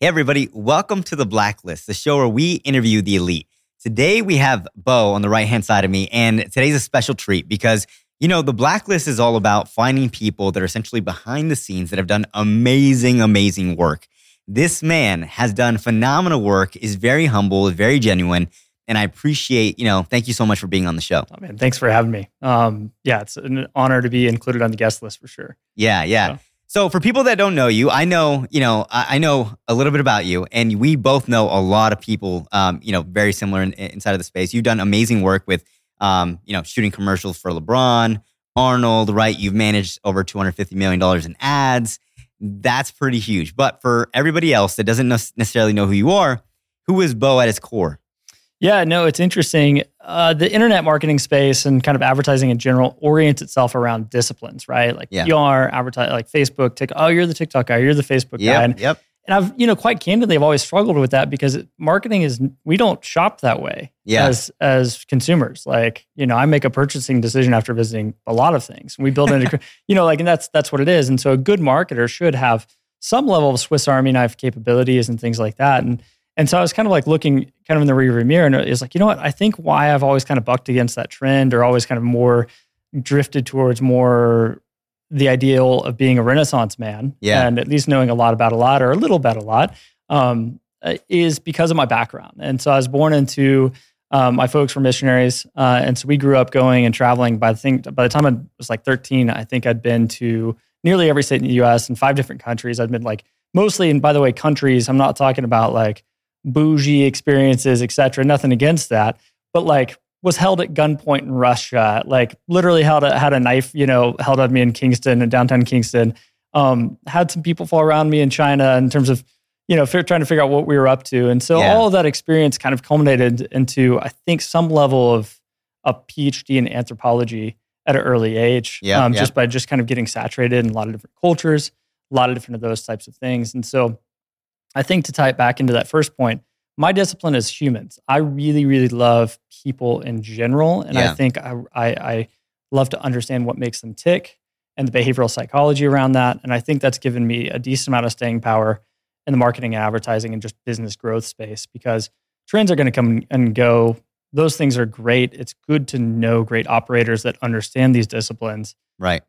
Hey, everybody, welcome to The Blacklist, the show where we interview the elite. Today, we have Beau on the right hand side of me, and today's a special treat because, you know, The Blacklist is all about finding people that are essentially behind the scenes that have done amazing, amazing work. This man has done phenomenal work, is very humble, very genuine, and I appreciate, you know, thank you so much for being on the show. Oh, man, thanks for having me. Um, yeah, it's an honor to be included on the guest list for sure. Yeah, yeah. So- So for people that don't know you, I know, you know, I know a little bit about you, and we both know a lot of people, um, you know, very similar in, inside of the space. You've done amazing work with, um, you know, shooting commercials for LeBron, Arnold, right? You've managed over two hundred fifty million dollars in ads. That's pretty huge. But for everybody else that doesn't necessarily know who you are, who is Beau at its core? Yeah, no, it's interesting. Uh, the internet marketing space and kind of advertising in general orients itself around disciplines, right? Like Yeah. PR, advertise, like Facebook, TikTok. Oh, you're the TikTok guy. You're the Facebook guy. And, Yep, yep, and I've, you know, quite candidly, I've always struggled with that because marketing is we don't shop that way Yeah. as as consumers. Like, you know, I make a purchasing decision after visiting a lot of things. We build into, you know, like, and that's that's what it is. And so, a good marketer should have some level of Swiss Army knife capabilities and things like that. And and so I was kind of like looking kind of in the rearview mirror, and it was like, you know what? I think why I've always kind of bucked against that trend, or always kind of more drifted towards more the ideal of being a Renaissance man, Yeah. and at least knowing a lot about a lot or a little about a lot, um, uh, is because of my background. And so I was born into um, my folks were missionaries, uh, and so we grew up going and traveling. By the thing, by the time I was like 13, I think I'd been to nearly every state in the U.S. and five different countries. I'd been like mostly, and by the way, countries. I'm not talking about like bougie experiences, etc. Nothing against that, but like was held at gunpoint in Russia, like literally held a, had a knife, you know, held at me in Kingston, in downtown Kingston. Um, had some people fall around me in China in terms of, you know, trying to figure out what we were up to. And so Yeah. all of that experience kind of culminated into, I think, some level of a PhD in anthropology at an early age, Yeah, um, yeah. just by just kind of getting saturated in a lot of different cultures, a lot of different of those types of things. And so I think to tie it back into that first point, my discipline is humans. I really, really love people in general. And Yeah. I think I, I, I love to understand what makes them tick and the behavioral psychology around that. And I think that's given me a decent amount of staying power in the marketing and advertising and just business growth space because trends are going to come and go. Those things are great. It's good to know great operators that understand these disciplines right.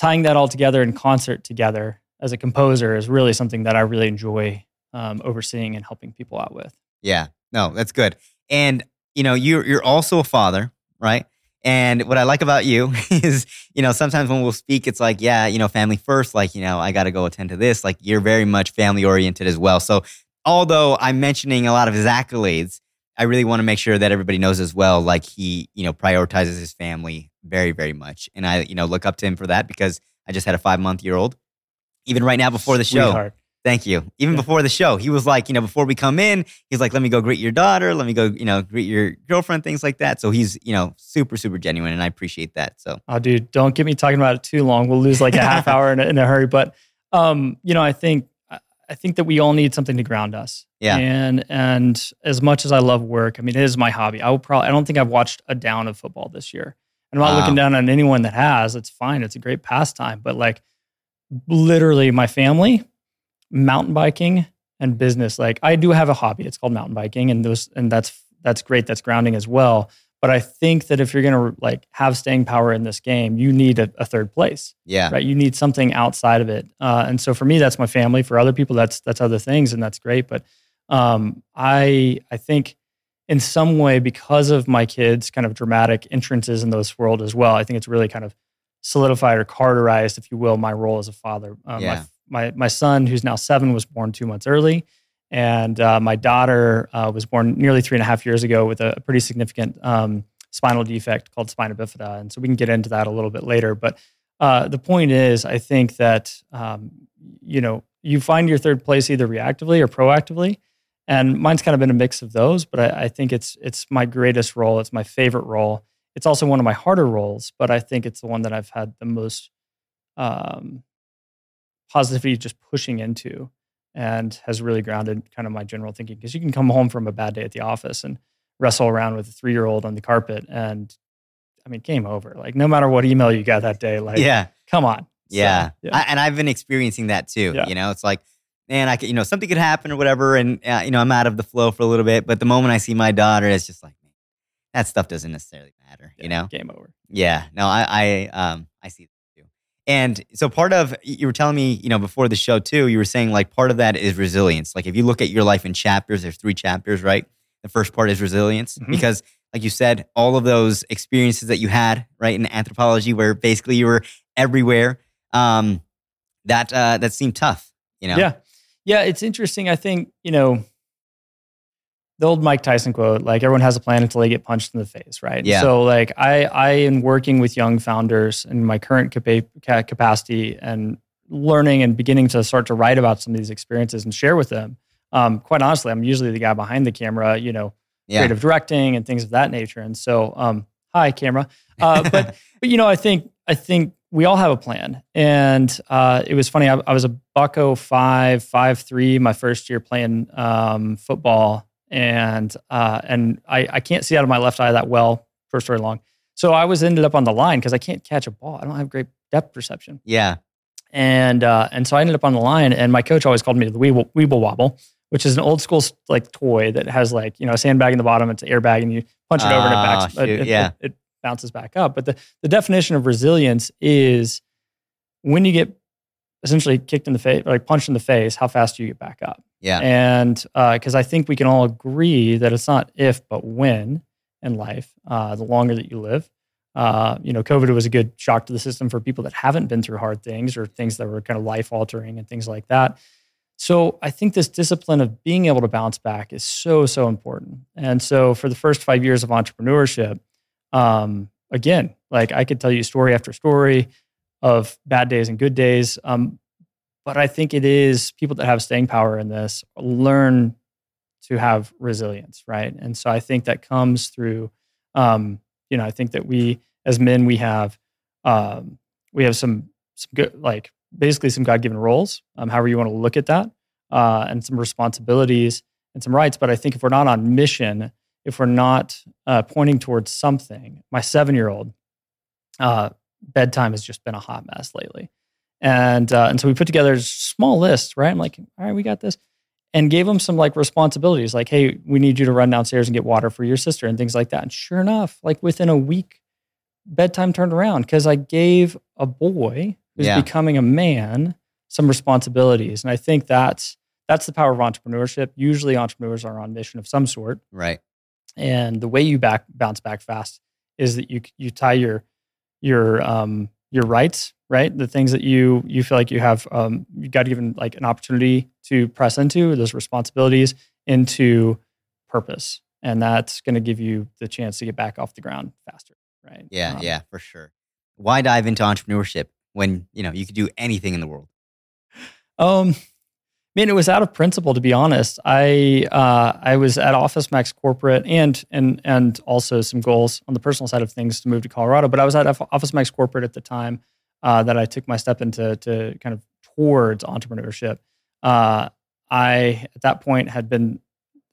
tying that all together in concert together as a composer is really something that I really enjoy um, overseeing and helping people out with. Yeah, no, that's good. And you know, you're you're also a father, right? And what I like about you is, you know, sometimes when we'll speak, it's like, yeah, you know, family first. Like, you know, I got to go attend to this. Like, you're very much family oriented as well. So, although I'm mentioning a lot of his accolades, I really want to make sure that everybody knows as well. Like, he, you know, prioritizes his family very, very much, and I, you know, look up to him for that because I just had a five month year old. Even right now before the show, Sweetheart. Thank you. Even Yeah. before the show, he was like, you know, before we come in, he's like, let me go greet your daughter. Let me go, you know, greet your girlfriend, things like that. So he's, you know, super, super genuine. And I appreciate that. So, Oh, dude, don't get me talking about it too long. We'll lose like a half hour in a, in a hurry. But um, you know, I think I- think that we all need something to ground us. Yeah. And and as much as I love work, I mean, it is my hobby. I will probably I don't think I've watched a down of football this year. And I'm not Wow. looking down on anyone that has. It's fine. It's a great pastime. But like literally my family, mountain biking and business. Like I do have a hobby. It's called mountain biking. And those and that's that's great. That's grounding as well. But I think that if you're gonna like have staying power in this game, you need a, a third place yeah. right? You need something outside of it. Uh, and so for me, that's my family. For other people, that's that's other things, and that's great. But um, I I think in some way because of my kids' kind of dramatic entrances in this world as well, I think it's really kind of solidified or carterized, if you will, my role as a father. Um, Yeah. my, my my son, who's now seven, was born two months early. And uh, my daughter uh, was born nearly three and a half years ago with a, pretty significant um, spinal defect called spina bifida. And so we can get into that a little bit later. But uh, the point is, I think that um, you know you find your third place either reactively or proactively, and mine's kind of been a mix of those. But I, I think it's it's my greatest role. It's my favorite role. It's also one of my harder roles, but I think it's the one that I've had the most um, positivity just pushing into, and has really grounded kind of my general thinking. Because you can come home from a bad day at the office and wrestle around with a three year old on the carpet, and I mean, game over. Like no matter what email you got that day, like yeah. come on. So, Yeah. yeah. I, and I've been experiencing that too. Yeah. You know, it's like man, I could, you know, something could happen or whatever, and uh, you know, I'm out of the flow for a little bit. But the moment I see my daughter, it's just like, that stuff doesn't necessarily matter, you know? game over. Yeah, no, I, I, um, I see that too. And so part of you were telling me, you know, before the show too, you were saying like part of that is resilience. Like if you look at your life in chapters, there's three chapters, right? The first part is resilience Mhm. because, like you said, all of those experiences that you had, right, in anthropology, where basically you were everywhere, um, that uh, that seemed tough, you know? Yeah. Yeah, it's interesting. I think, you know, the old Mike Tyson quote, like everyone has a plan until they get punched in the face, right? Yeah. So like I I am working with young founders in my current capa- capacity and learning and beginning to start to write about some of these experiences and share with them. Um, quite honestly, I'm usually the guy behind the camera, you know, yeah, creative directing and things of that nature. And so, um, hi camera. Uh, but but you know, I think I think we all have a plan. And uh, it was funny. I, I was a Bucko five five three my first year playing um, football, and uh, and I, I can't see out of my left eye that well. First story long. So I was ended up on the line because I can't catch a ball. I don't have great depth perception. yeah, And uh, and so I ended up on the line, and my coach always called me the Weeble, Weeble Wobble, which is an old school like toy that has like you know a sandbag in the bottom, it's an airbag, and you punch it over and it Ah, backs, shoot, it- yeah. it, it bounces back up. But the the definition of resilience is when you get essentially kicked in the face, like punched in the face, how fast do you get back up? yeah, And because I think we can all agree that it's not if, but when in life, uh, the longer that you live. Uh, you know, COVID was a good shock to the system for people that haven't been through hard things or things that were kind of life altering and things like that. So I think this discipline of being able to bounce back is so, so important. And so for the first five years of entrepreneurship, um, again, like I could tell you story after story of bad days and good days. Um, but I think it is people that have staying power in this learn to have resilience, right? And so I think that comes through, um, you know, I think that we as men we have um, we have some some good like basically some God given roles, um, however you want to look at that, uh, and some responsibilities and some rights. But I think if we're not on mission, if we're not uh, pointing towards something, my seven year old uh, bedtime has just been a hot mess lately. And uh, and so we put together a small list, right? I'm like, all right, we got this, and gave them some like responsibilities, like, hey, we need you to run downstairs and get water for your sister and things like that. And sure enough, like within a week, bedtime turned around because I gave a boy who's Yeah. becoming a man some responsibilities, and I think that's that's the power of entrepreneurship. Usually, entrepreneurs are on mission of some sort, right, and the way you back bounce back fast is that you you tie your your um your rights right the things that you you feel like you have um you got given like an opportunity to press into those responsibilities into purpose and that's going to give you the chance to get back off the ground faster right yeah, Um, yeah, for sure. Why dive into entrepreneurship when you know you could do anything in the world? Um, man, it was out of principle to be honest. I uh, I was at Office Max Corporate and and and also some goals on the personal side of things to move to Colorado. But I was at Office Max Corporate at the time uh, that I took my step into to kind of towards entrepreneurship. Uh, I at that point had been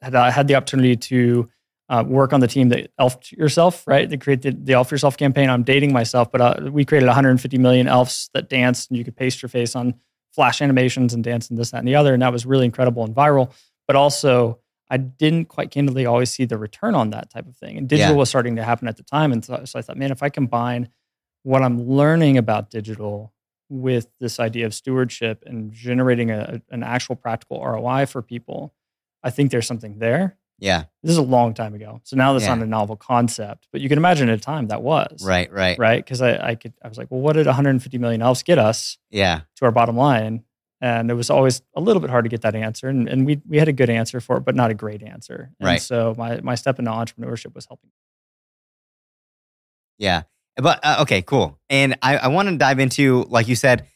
had I had the opportunity to uh, work on the team that elfed yourself, right? They created the elf yourself campaign. I'm dating myself, but uh, we created 150 million elves that danced, and you could paste your face on flash animations and dance and this, that, and the other. And that was really incredible and viral. But also, I didn't quite candidly always see the return on that type of thing. And digital Yeah. was starting to happen at the time. And so, so I thought, man, if I combine what I'm learning about digital with this idea of stewardship and generating a, an actual practical ROI for people, I think there's something there. Yeah, This is a long time ago. So now that's Yeah. not a novel concept, but you can imagine at a time that was. right, right, Right. Because I, I could I was like, well, what did 150 million elves get us? yeah, to our bottom line. And it was always a little bit hard to get that answer. And, and we, we had a good answer for it, but not a great answer. And Right. so my, my step into entrepreneurship was helping. yeah. But uh, okay, cool. And I, I want to dive into, like you said,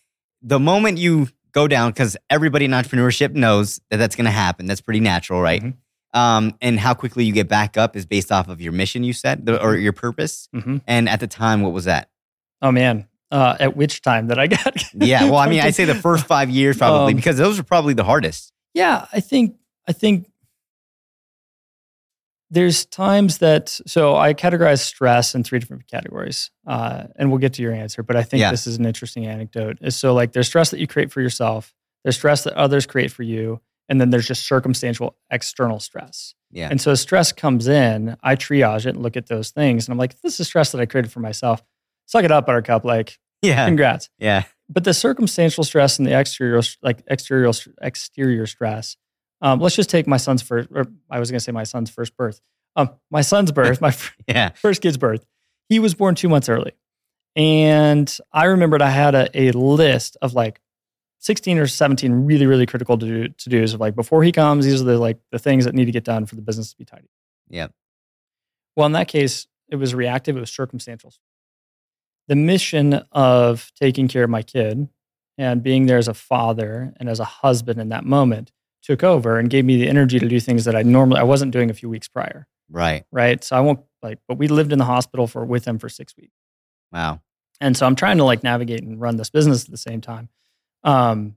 the moment you go down, because everybody in entrepreneurship knows that that's going to happen. That's pretty natural, right? Mhm. Um, and how quickly you get back up is based off of your mission, you set the, or your purpose. Mhm. And at the time, what was that? Oh man. Uh, at which time that I got? Yeah. Well, I mean, I'd say the first five years probably Um, because those are probably the hardest. Yeah, I think I think there's times that so I categorize stress in three different categories, uh, and we'll get to your answer. But I think Yeah. this is an interesting anecdote. Is so like there's stress that you create for yourself, there's stress that others create for you, and then there's just circumstantial external stress. Yeah. And so as stress comes in, I triage it and look at those things, and I'm like, this is stress that I created for myself. Suck it up, Buttercup. Like, yeah. congrats. Yeah. But the circumstantial stress and the exterior, like exterior, exterior stress. Um, let's just take my son's first. Or I was going to say my son's first birth. Um, my son's birth, my Yeah. first kid's birth. He was born two months early, and I remembered I had a, a list of like 16 or 17 really really critical to do to do's of like before he comes these are the like the things that need to get done for the business to be tidy Yeah. well in that case it was reactive it was circumstantial the mission of taking care of my kid and being there as a father and as a husband in that moment took over and gave me the energy to do things that i normally i wasn't doing a few weeks prior Right. right so i won't like but we lived in the hospital for with him for six weeks Wow. and so I'm trying to like navigate and run this business at the same time. Um,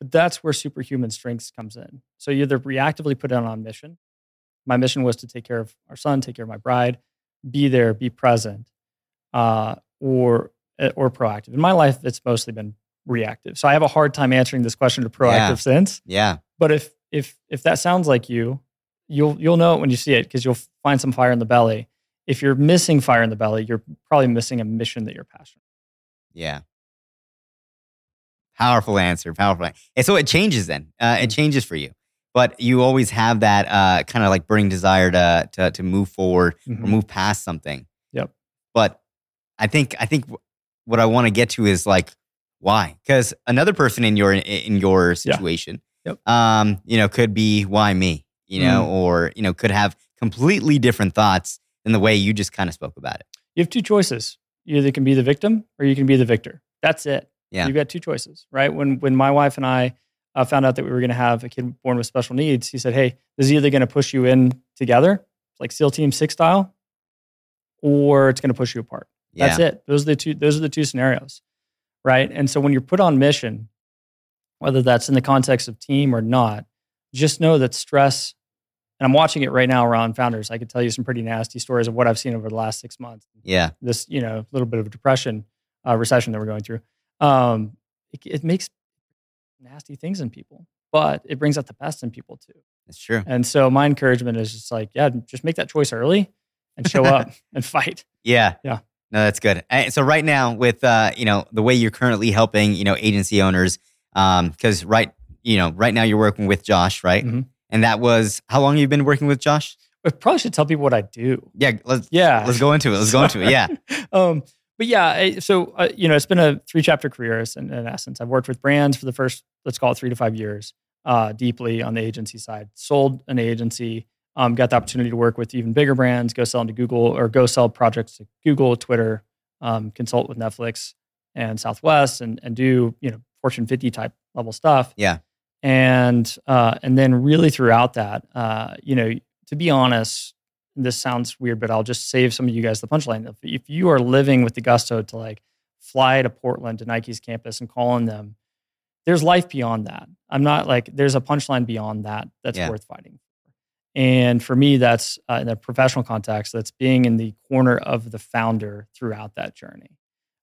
but that's where superhuman strengths comes in. So you either reactively put it on mission. My mission was to take care of our son, take care of my bride, be there, be present, uh, or eh, or proactive. In my life, it's mostly been reactive. So I have a hard time answering this question to proactive Yeah. sense. Yeah. But if if if that sounds like you, you'll you'll know it when you see it because you'll find some fire in the belly. If you're missing fire in the belly, you're probably missing a mission that you're passionate. Yeah. Powerful answer. Powerful. an- And so it changes then. Uh, it Mm. changes for you. But you always have that uh, kind of like burning desire to, to to move forward or Mhm. move past something. Yep. But I think I think what I want to get to is like why? Because another person in your in your Yeah. situation, Yep. um, you know, could be why me, you know, Mm. or you know, could have completely different thoughts than the way you just kind of spoke about it. You have two choices. You either can be the victim or you can be the victor. That's it. Yeah. You've got two choices, right? When when my wife and I uh, found out that we were going to have a kid born with special needs, he said, "Hey, this is either going to push you in together, like SEAL Team Six style, or it's going to push you apart." Yeah. That's it. Those are the two. Those are the two scenarios, right? And so when you're put on mission, whether that's in the context of team or not, just know that stress. And I'm watching it right now around founders. I could tell you some pretty nasty stories of what I've seen over the last six months. Yeah. This, you know, little bit of depression, uh, recession that we're going through. Um, it, it makes nasty things in people, but it brings out the best in people too. That's true. And so my encouragement is just like, yeah, just make that choice early and show up and fight. Yeah. Yeah. No, that's good. And so right now, with uh, you know the way you're currently helping, you know, agency owners, um, because right, you know, right now you're working with Josh, right? Mhm. And that was how long you've been working with Josh? I probably should tell people what I do. Yeah, let's Yeah. let's go into it. Let's go into it. Yeah, um, but yeah, I- so uh, you know, it's been a three chapter career in, in essence. I've worked with brands for the first, let's call it three to five years, uh, deeply on the agency side. Sold an agency, um, got the opportunity to work with even bigger brands, go sell into Google or go sell projects to Google, Twitter, um, consult with Netflix and Southwest, and and do you know Fortune 50 type level stuff. Yeah. and uh, and then really throughout that, uh, you know, to be honest, this sounds weird, but I'll just save some of you guys the punchline. If, if you are living with the gusto to like fly to Portland to Nike's campus and call on them, there's life beyond that. I'm not like there's a punchline beyond that that's Yeah. worth fighting for. And for me, that's uh, in a professional context. That's being in the corner of the founder throughout that journey.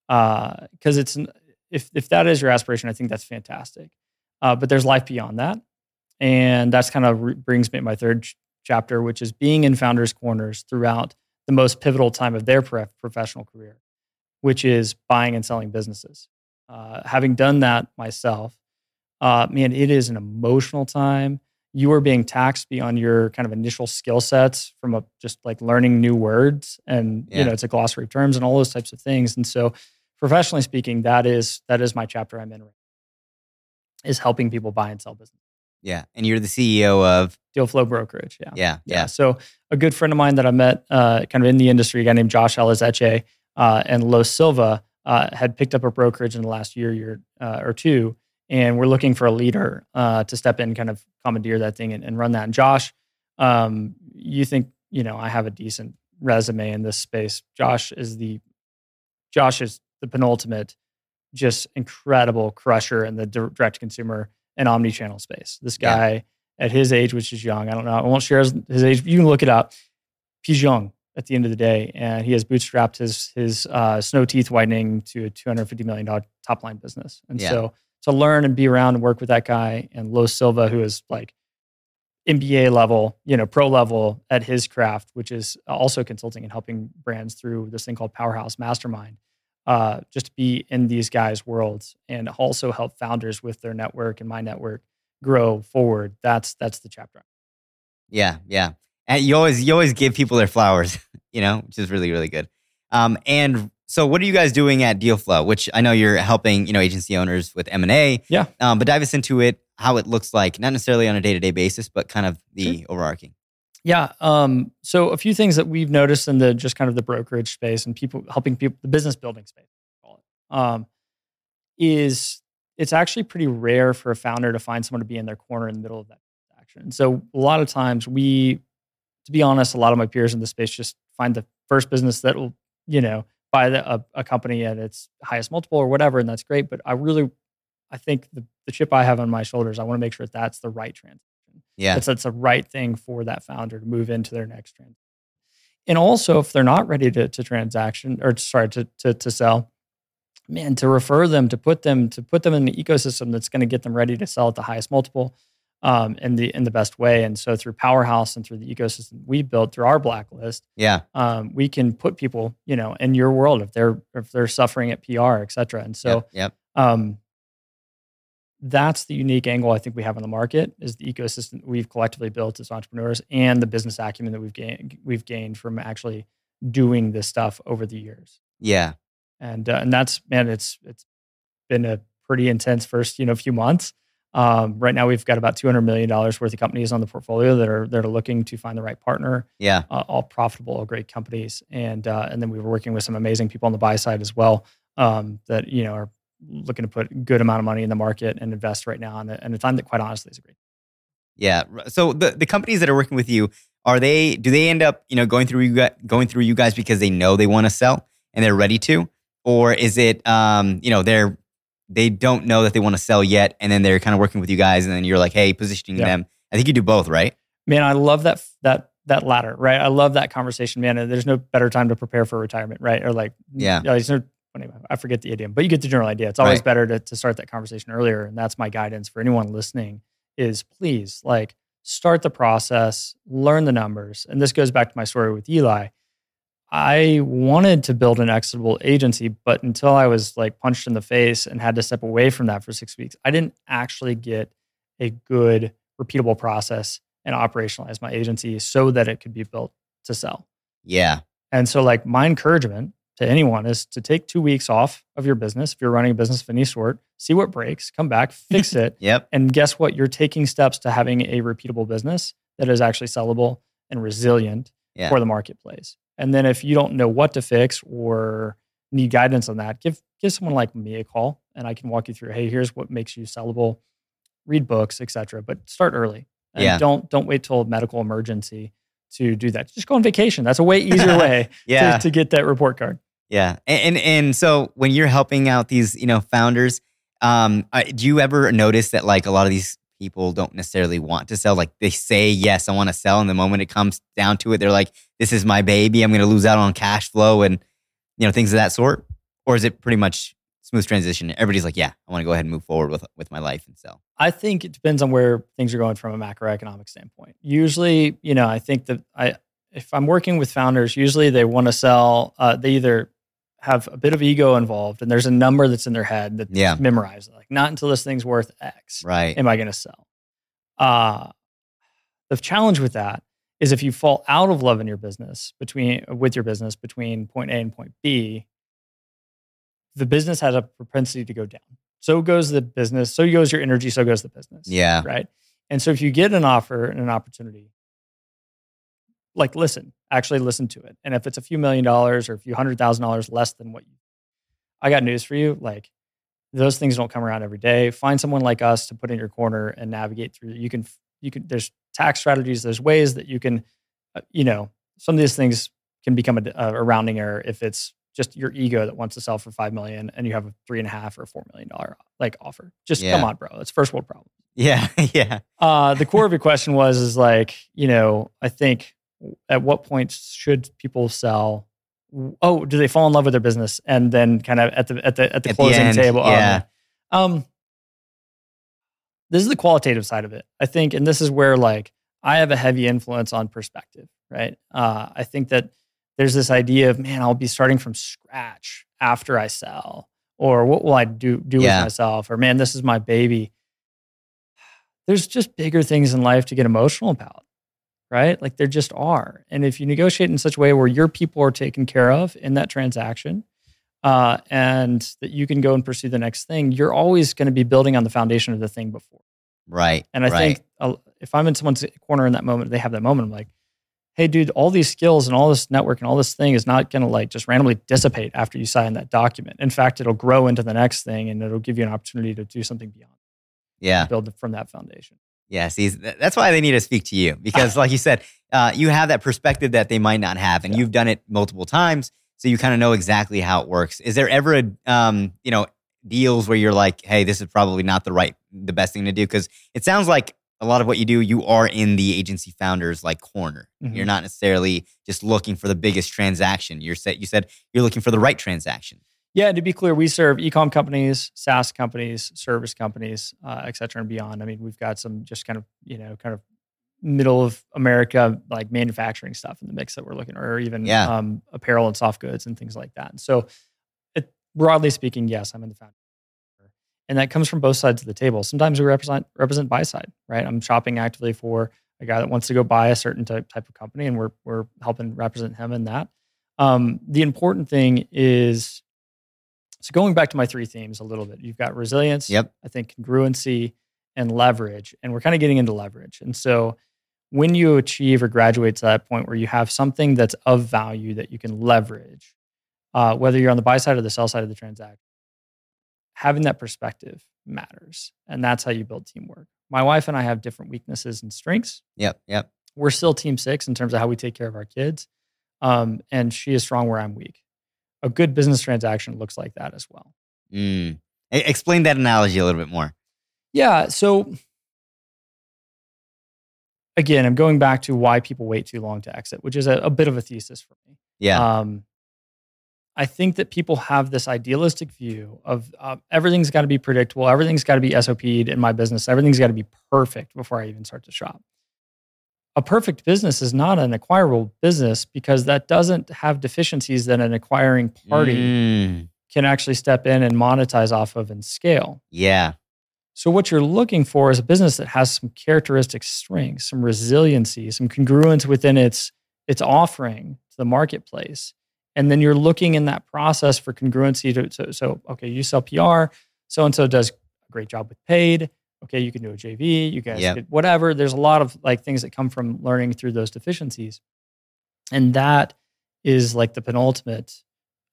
Because it's if if that is your aspiration, I think that's fantastic. Uh, but there's life beyond that, and that's kind of re- brings me to my third chapter, which is being in founders' corners throughout the most pivotal time of their pro- professional career, which is buying and selling businesses. Uh, having done that myself, uh, man, it is an emotional time. You are being taxed beyond your kind of initial skill sets from a, just like learning new words, and Yeah. you know it's a glossary of terms and all those types of things. And so, professionally speaking, that is that is my chapter I'm in. Right is helping people buy and sell business. Yeah. And you're the CEO of Dealflow Brokerage. Yeah. yeah, Yeah. yeah, So a good friend of mine that I met uh, kind of in the industry, a guy named Josh Elizetxe uh, and Los Silva uh, had picked up a brokerage in the last year, year uh, or two. And we're looking for a leader uh, to step in, kind of commandeer that thing and, and run that. And Josh, um, you think, you know, I have a decent resume in this space. Josh is the, Josh is the penultimate, just incredible crusher in the direct consumer and omni-channel space. This Yeah. guy at his age, which is young, I don't know, I won't share his, his age. You can look it up. He's young at the end of the day, and he has bootstrapped his his uh, snow teeth whitening to a two hundred fifty million dollar top line business. And Yeah. so, to learn and be around and work with that guy and Los Silva, who is like MBA level, you know, pro level at his craft, which is also consulting and helping brands through this thing called Powerhouse Mastermind. Uh, just to be in these guys' worlds and also help founders with their network and my network grow forward. That's that's the chapter. Yeah, yeah. And you always you always give people their flowers, you know, which is really really good. Um, and so, what are you guys doing at DealFlow? Which I know you're helping, you know, agency owners with M and A. Yeah. Um, but dive us into it, how it looks like, not necessarily on a day to day basis, but kind of the Sure. overarching. Yeah. Um, so a few things that we've noticed in the just kind of the brokerage space and people helping people the business building space, um, is it's actually pretty rare for a founder to find someone to be in their corner in the middle of that transaction. So a lot of times we, to be honest, a lot of my peers in the space just find the first business that will, you know, buy the, a, a company at its highest multiple or whatever, and that's great. But I really, I think the, the chip I have on my shoulders, I want to make sure that that's the right transaction. Yeah. That's that's the right thing for that founder to move into their next transaction. And also, if they're not ready to, to transaction or sorry to, to to sell, man, to refer them, to put them to put them in the ecosystem that's going to get them ready to sell at the highest multiple, um, in the in the best way. And so through Powerhouse and through the ecosystem we built through our blacklist, Yeah. um, we can put people, you know, in your world if they're if they're suffering at PR, et cetera. And so yep. yep. um, that's the unique angle I think we have on the market is the ecosystem we've collectively built as entrepreneurs and the business acumen that we've gained we've gained from actually doing this stuff over the years. Yeah. And uh, and that's man, it's it's been a pretty intense first you know few months. Um, right now, we've got about two hundred million dollars worth of companies on the portfolio that are that are looking to find the right partner Yeah. uh, all profitable, all great companies, and uh, and then we were working with some amazing people on the buy side as well um, that you know are looking to put a good amount of money in the market and invest right now, and and a time that quite honestly is a great. Yeah. So the, the companies that are working with you, are they do they end up, you know, going through you gu- going through you guys because they know they want to sell and they're ready to? Or is it um, you know, they're they don't know that they want to sell yet and then they're kind of working with you guys and then you're like, hey, positioning Yeah. them. I think you do both, right? Man, I love that that that latter, right? I love that conversation, man. And there's no better time to prepare for retirement, right? Or like, Yeah. there's no, anyway, I forget the idiom, but you get the general idea. It's always Right. better to, to start that conversation earlier. And that's my guidance for anyone listening is please like start the process, learn the numbers. And this goes back to my story with Eli. I wanted to build an exitable agency, but until I was like punched in the face and had to step away from that for six weeks, I didn't actually get a good, repeatable process and operationalize my agency so that it could be built to sell. Yeah. And so, like, my encouragement to anyone is to take two weeks off of your business. If you're running a business of any sort, see what breaks, come back, fix it. Yep. And guess what? You're taking steps to having a repeatable business that is actually sellable and resilient Yeah. for the marketplace. And then if you don't know what to fix or need guidance on that, give give someone like me a call and I can walk you through, hey, here's what makes you sellable, read books, etc. But start early. And Yeah. don't don't wait till medical emergency to do that. Just go on vacation. That's a way easier way Yeah. to, to get that report card. Yeah, and, and and so when you're helping out these, you know, founders, um, uh, do you ever notice that like a lot of these people don't necessarily want to sell? Like they say, yes, I want to sell, and the moment it comes down to it, they're like, this is my baby. I'm going to lose out on cash flow and you know things of that sort. Or is it pretty much smooth transition? Everybody's like, yeah, I want to go ahead and move forward with with my life and sell. I think it depends on where things are going from a macroeconomic standpoint. Usually, you know, I think that I, if I'm working with founders, usually they want to sell. Uh, they either have a bit of ego involved, and there's a number that's in their head that Yeah. memorized. Like, not until this thing's worth X Right. am I going to sell. Uh, the challenge with that is if you fall out of love in your business between with your business between point A and point B, the business has a propensity to go down. So goes the business. So goes your energy. So goes the business. Yeah. Right. And so if you get an offer and an opportunity, like listen, actually listen to it. And if it's a few million dollars or a few hundred thousand dollars less than what you, I got news for you. Like those things don't come around every day. Find someone like us to put in your corner and navigate through. You can, you can. There's tax strategies. There's ways that you can, uh, you know, some of these things can become a, a rounding error if it's just your ego that wants to sell for five million and you have a three and a half or four million dollar like offer. Just Yeah. come on, bro. It's first world problem. Yeah. yeah. Uh, the core of your question was is like, you know, I think at what point should people sell? Oh, do they fall in love with their business and then kind of at the at the at the At the closing end, table? oh, yeah. man. Um, this is the qualitative side of it. I think, and this is where like I have a heavy influence on perspective, right? Uh, I think that there's this idea of man, I'll be starting from scratch after I sell, or what will I do do Yeah. with myself, or man, this is my baby. There's just bigger things in life to get emotional about, right? Like there just are. And if you negotiate in such a way where your people are taken care of in that transaction, uh, and that you can go and pursue the next thing, you're always going to be building on the foundation of the thing before. Right. And I right. think uh, if I'm in someone's corner in that moment, they have that moment. I'm like, hey, dude, all these skills and all this network and all this thing is not going to like just randomly dissipate after you sign that document. In fact, it'll grow into the next thing and it'll give you an opportunity to do something beyond, yeah. build from that foundation. Yeah, see, that's why they need to speak to you because, like you said, uh, you have that perspective that they might not have, and Yeah. you've done it multiple times, so you kind of know exactly how it works. Is there ever a, um, you know, deals where you're like, hey, this is probably not the right, the best thing to do? Because it sounds like a lot of what you do, you are in the agency founders like corner. Mhm. You're not necessarily just looking for the biggest transaction. You're said you said you're looking for the right transaction. Yeah, and to be clear, we serve e-com companies, SaaS companies, service companies, uh, et cetera, and beyond. I mean, we've got some just kind of you know kind of middle of America like manufacturing stuff in the mix that we're looking, or even Yeah. um, apparel and soft goods and things like that. And so, it, broadly speaking, yes, I'm in the founder, and that comes from both sides of the table. Sometimes we represent represent buy side, right? I'm shopping actively for a guy that wants to go buy a certain type type of company, and we're we're helping represent him in that. Um, the important thing is so going back to my three themes a little bit, you've got resilience, Yep. I think congruency and leverage. And we're kind of getting into leverage. And so when you achieve or graduate to that point where you have something that's of value that you can leverage, uh, whether you're on the buy side or the sell side of the transaction, having that perspective matters. And that's how you build teamwork. My wife and I have different weaknesses and strengths. Yep. Yep. We're still team six in terms of how we take care of our kids. Um, and she is strong where I'm weak. A good business transaction looks like that as well. Mm. Explain that analogy a little bit more. Yeah. So again, I'm going back to why people wait too long to exit, which is a, a bit of a thesis for me. Yeah. Um, I think that people have this idealistic view of uh, everything's got to be predictable, everything's got to be SOP'd in my business, everything's got to be perfect before I even start to shop. A perfect business is not an acquirable business because that doesn't have deficiencies that an acquiring party Mm. can actually step in and monetize off of and scale. Yeah. So what you're looking for is a business that has some characteristic strengths, some resiliency, some congruence within its its offering to the marketplace. And then you're looking in that process for congruency to so, so okay, you sell PR, so and so does a great job with paid. Okay, you can do a JV, you guys Yep. whatever. There's a lot of like things that come from learning through those deficiencies. And that is like the penultimate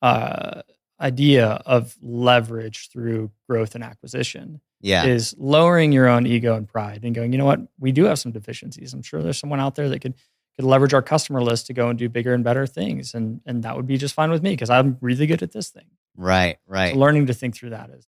uh, idea of leverage through growth and acquisition Yeah. is lowering your own ego and pride and going, you know what, we do have some deficiencies. I'm sure there's someone out there that could could leverage our customer list to go and do bigger and better things, and and that would be just fine with me because I'm really good at this thing. right. Right. So learning to think through that is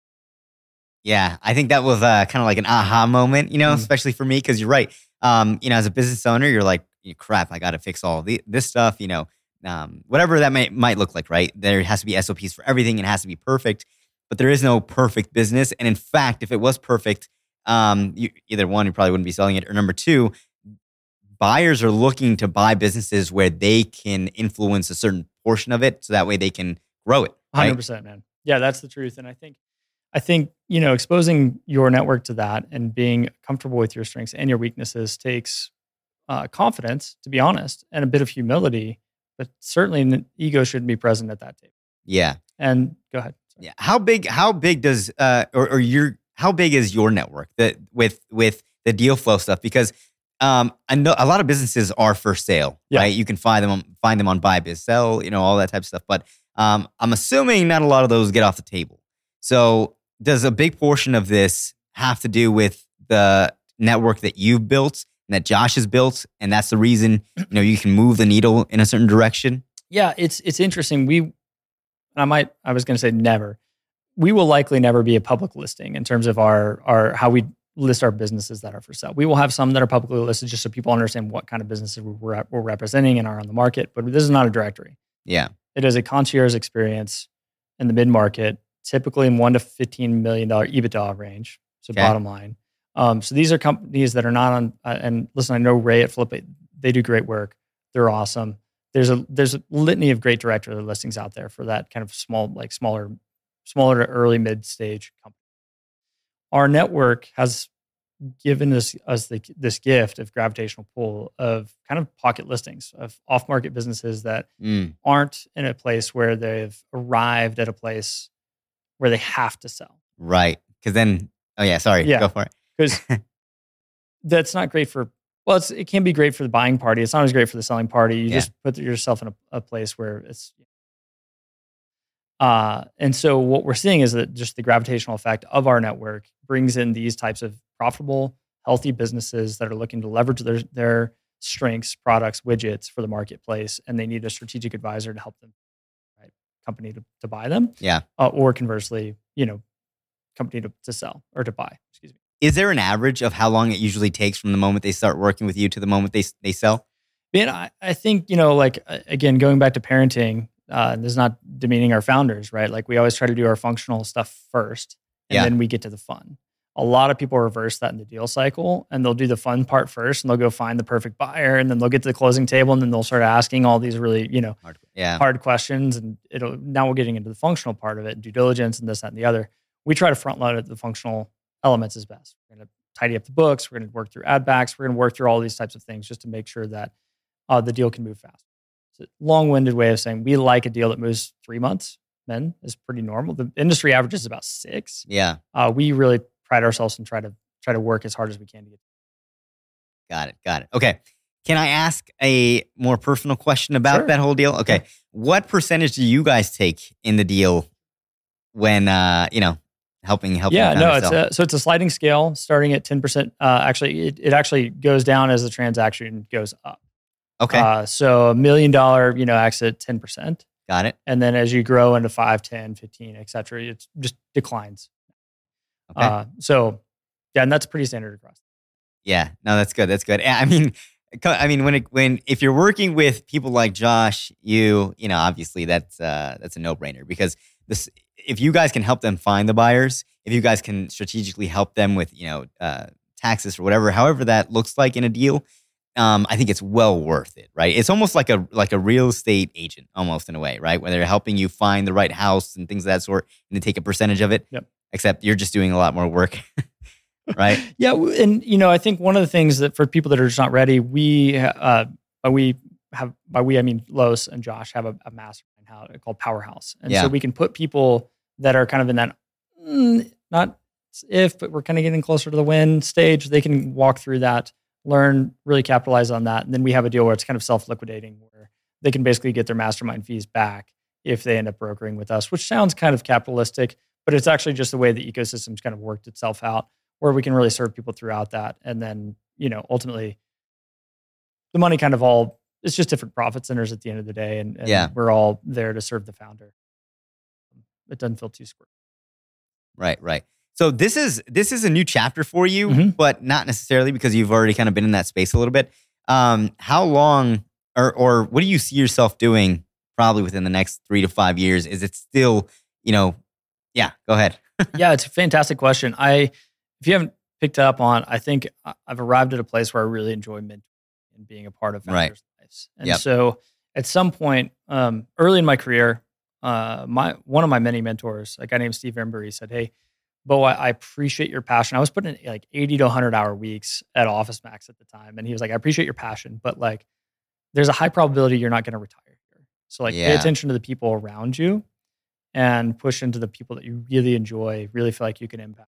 Yeah, I think that was uh, kind of like an aha moment, you know, Mm. especially for me because you're right. Um, you know, as a business owner, you're like, crap, I got to fix all the, this stuff, you know, um, whatever that may, might look like, right? There has to be SOPs for everything. It has to be perfect, but there is no perfect business. And in fact, if it was perfect, um, you, either one, you probably wouldn't be selling it, or number two, buyers are looking to buy businesses where they can influence a certain portion of it, so that way they can grow it. hundred Right? percent, man. Yeah, that's the truth. And I think, I think you know, exposing your network to that and being comfortable with your strengths and your weaknesses takes uh, confidence, to be honest, and a bit of humility. But certainly, an ego shouldn't be present at that table. Yeah. And go ahead. Sorry. Yeah. How big? How big does uh or, or your how big is your network that with with the deal flow stuff? Because um I know a lot of businesses are for sale, Yeah. right? You can find them on, find them on buy, biz, sell, you know, all that type of stuff. But um I'm assuming not a lot of those get off the table. So does a big portion of this have to do with the network that you've built and that Josh has built, and that's the reason you know you can move the needle in a certain direction? Yeah, it's it's interesting. We, I might, I was going to say never. We will likely never be a public listing in terms of our our how we list our businesses that are for sale. We will have some that are publicly listed just so people understand what kind of businesses we're, we're representing and are on the market. But this is not a directory. Yeah. It is a concierge experience in the mid market, typically in one to fifteen million dollar EBITDA range. So Okay. bottom line, Um, so these are companies that are not on. Uh, and listen, I know Ray at Flip, they do great work. They're awesome. There's a there's a litany of great director listings out there for that kind of small, like smaller, smaller to early mid stage company. Our network has given us us the, this gift of gravitational pull of kind of pocket listings of off market businesses that Mm, aren't in a place where they've arrived at a place where they have to sell right. Because then, oh yeah, sorry. Yeah. Go for it. because that's not great for well it's, it can be great for the buying party it's not as great for the selling party you Yeah. just put yourself in a, a place where it's uh, and so what we're seeing is that just the gravitational effect of our network brings in these types of profitable healthy businesses that are looking to leverage their their strengths products widgets for the marketplace and they need a strategic advisor to help them company to, to buy them Yeah. uh, or conversely you know company to, to sell or to buy excuse me Is there an average of how long it usually takes from the moment they start working with you to the moment they they sell? Man, I, I think, you know, like, again, going back to parenting, uh, this is not demeaning our founders, right? Like, we always try to do our functional stuff first, and Yeah. then we get to the fun. A lot of people reverse that in the deal cycle, and they'll do the fun part first, and they'll go find the perfect buyer, and then they'll get to the closing table, and then they'll start asking all these really, you know, Hard- Yeah. hard questions. And it'll now we're getting into the functional part of it, due diligence, and this, that, and the other. We try to front load the functional elements as best. We're going to tidy up the books. We're going to work through ad backs. We're going to work through all these types of things just to make sure that uh, the deal can move fast. It's a long-winded way of saying we like a deal that moves three months. Men is pretty normal. The industry average is about six. Yeah. Uh, we really pride ourselves and try to try to work as hard as we can to get. Got it. Got it. Okay. Can I ask a more personal question about Sure. that whole deal? Okay. What percentage do you guys take in the deal when uh, you know, helping helping yeah, no, it's a, so it's a sliding scale starting at ten percent. Uh, actually, it, it actually goes down as the transaction goes up. okay. Uh, so a million dollar, you know, exit ten percent, Got it. and then as you grow into 5, 10, 15, et cetera, it just declines. Okay. Uh, so yeah, and that's pretty standard across. Yeah, no, that's good. That's good. I mean, I mean, when it, when if you're working with people like Josh, you you know, obviously that's uh, that's a no brainer because this if you guys can help them find the buyers, if you guys can strategically help them with you know uh, taxes or whatever, however that looks like in a deal, um, I think it's well worth it. Right? It's almost like a like a real estate agent, almost in a way, right? Where they're helping you find the right house and things of that sort, and they take a percentage of it. Yep. Except you're just doing a lot more work, right? Yeah, and you know, I think one of the things that for people that are just not ready, we uh, we have by we I mean Los and Josh have a, a mastermind how called Powerhouse, and Yeah. so we can put people that are kind of in that mm, not if, but we're kind of getting closer to the win stage. They can walk through that, learn, really capitalize on that, and then we have a deal where it's kind of self liquidating, where they can basically get their mastermind fees back if they end up brokering with us, which sounds kind of capitalistic, but it's actually just the way the ecosystem's kind of worked itself out where we can really serve people throughout that. And then, you know, ultimately the money kind of all it's just different profit centers at the end of the day. And, and Yeah. we're all there to serve the founder. It doesn't feel too square. Right, right. So this is this is a new chapter for you, Mhm. but not necessarily because you've already kind of been in that space a little bit. Um, how long or or what do you see yourself doing probably within the next three to five years? Is it still, you know, yeah, go ahead. yeah, it's a fantastic question. I, if you haven't picked up on, I think I've arrived at a place where I really enjoy mentoring and being a part of Right. lives. And Yep. so, at some point, um, early in my career, uh, my one of my many mentors, a guy named Steve Embury, said, "Hey, Beau, I, I appreciate your passion. I was putting in like eighty to hundred hour weeks at Office Max at the time, and he was like, I appreciate your passion, but like, there's a high probability you're not going to retire here. So like, pay attention to the people around you." And push into the people that you really enjoy, really feel like you can impact.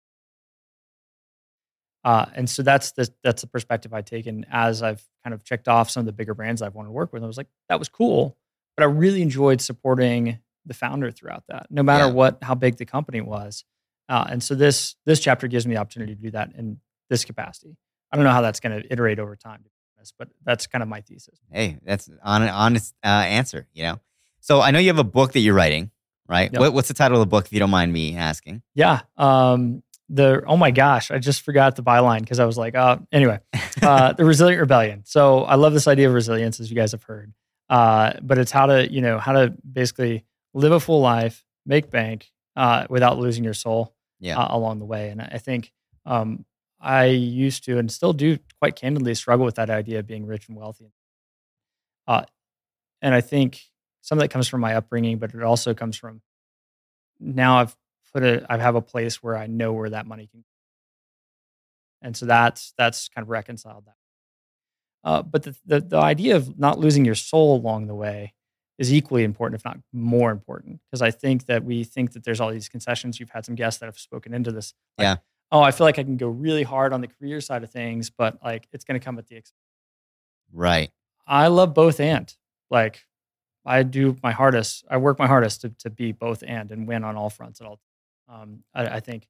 Uh, and so that's the that's the perspective I take. And as I've kind of checked off some of the bigger brands I've wanted to work with. I was like, that was cool, but I really enjoyed supporting the founder throughout that, no matter Yeah. what how big the company was. Uh, and so this this chapter gives me the opportunity to do that in this capacity. I don't know how that's going to iterate over time, to be honest, but that's kind of my thesis. Hey, that's on an honest uh, answer, you know. So I know you have a book that you're writing, right? Yep. What, what's the title of the book, if you don't mind me asking? Yeah. Um, the oh my gosh, I just forgot the byline because I was like, uh, anyway, uh, the resilient rebellion. So I love this idea of resilience, as you guys have heard. Uh, but it's how to, you know, how to basically live a full life, make bank uh, without losing your soul Yeah. uh, along the way. And I think um, I used to and still do quite candidly struggle with that idea of being rich and wealthy. Uh, and I think some of that comes from my upbringing, but it also comes from now I've put it, I have a place where I know where that money can go. And so that's, that's kind of reconciled that. Uh, but the, the, the idea of not losing your soul along the way is equally important, if not more important, because I think that we think that there's all these concessions. You've had some guests that have spoken into this. Like, yeah. Oh, I feel like I can go really hard on the career side of things, but like it's going to come at the expense. Right. I love both and. Like I do my hardest. I work my hardest to to be both and and win on all fronts at all. Um, I, I think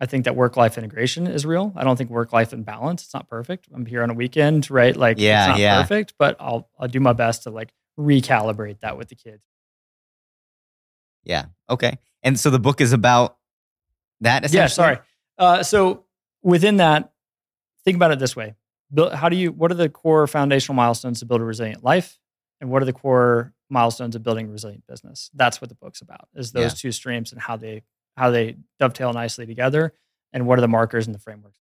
I think that work life integration is real. I don't think work life and balance. It's not perfect. I'm here on a weekend, right? Like yeah, it's not yeah. perfect, but I'll I'll do my best to like recalibrate that with the kids. Yeah. Okay. And so the book is about that. Yeah. Sorry. Uh, so within that, think about it this way: how do you? What are the core foundational milestones to build a resilient life, and what are the core milestones of building a resilient business? That's what the book's about: is those yeah. two streams and how they how they dovetail nicely together, and what are the markers and the frameworks.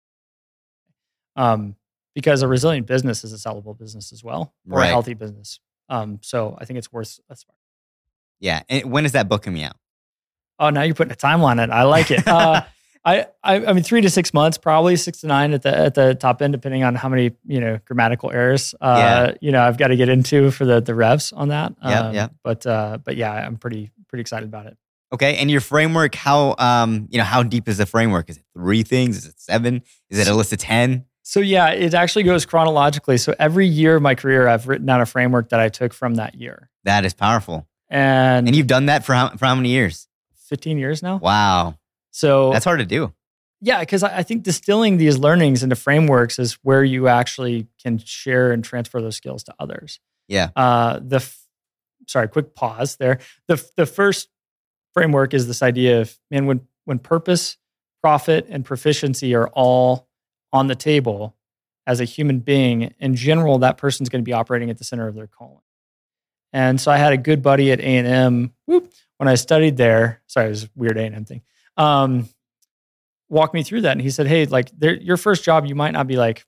Um, because a resilient business is a sellable business as well, or right. a healthy business. Um, so I think it's worth a spark. Yeah. And when is that book coming out? Oh, now you're putting a timeline on it. I like it. Uh, I, I, I mean, three to six months, probably six to nine at the at the top end, depending on how many you know grammatical errors. Uh, yeah. You know, I've got to get into for the the revs on that. Yeah, um, yeah. But uh, but yeah, I'm pretty pretty excited about it. Okay, and your framework, how um, you know, how deep is the framework? Is it three things? Is it seven? Is it a list of ten? So yeah, it actually goes chronologically. So every year of my career, I've written down a framework that I took from that year. That is powerful. And and you've done that for how for how many years? Fifteen years now. Wow. So that's hard to do. Yeah, because I, think distilling these learnings into frameworks is where you actually can share and transfer those skills to others. Yeah. Uh, the f- sorry, quick pause there. The the first framework is this idea of man when when purpose, profit, and proficiency are all on the table as a human being, in general, that person's going to be operating at the center of their calling. And so I had a good buddy at A and M. When I studied there, sorry, it was a weird A and M thing. Um, walk me through that, and he said, "Hey, like your first job, you might not be like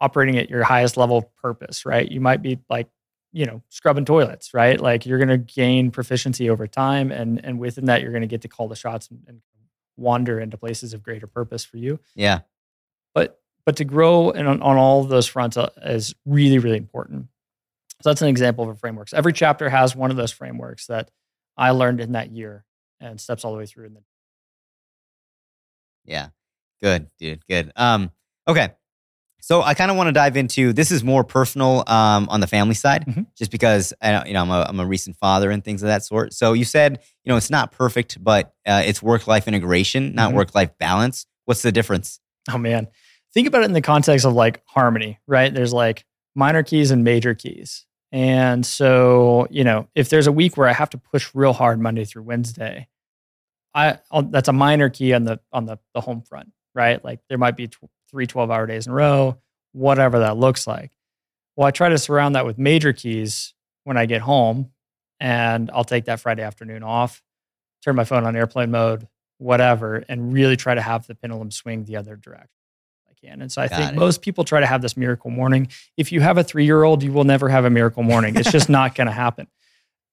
operating at your highest level of purpose, right? You might be like, you know, scrubbing toilets, right? Like you're going to gain proficiency over time, and and within that, you're going to get to call the shots and, and wander into places of greater purpose for you. Yeah but but to grow and on, on all of those fronts uh, is really really important. So that's an example of a framework. So every chapter has one of those frameworks that I learned in that year and steps all the way through. In the yeah, good, dude, good. Um, okay, so I kind of want to dive into this is more personal um, on the family side, mm-hmm. just because I, you know I'm a, I'm a recent father and things of that sort. So you said you know it's not perfect, but uh, it's work life integration, not mm-hmm. work life balance. What's the difference? Oh man, think about it in the context of like harmony, right? There's like minor keys and major keys. And so, you know, if there's a week where I have to push real hard Monday through Wednesday, I I'll, that's a minor key on the on the the home front, right? Like there might be tw- three 12 hour days in a row, whatever that looks like. Well, I try to surround that with major keys when I get home, and I'll take that Friday afternoon off, turn my phone on airplane mode, whatever, and really try to have the pendulum swing the other direction. I can. And so I Got think it. most people try to have this miracle morning. If you have a three year old, you will never have a miracle morning. It's just not going to happen.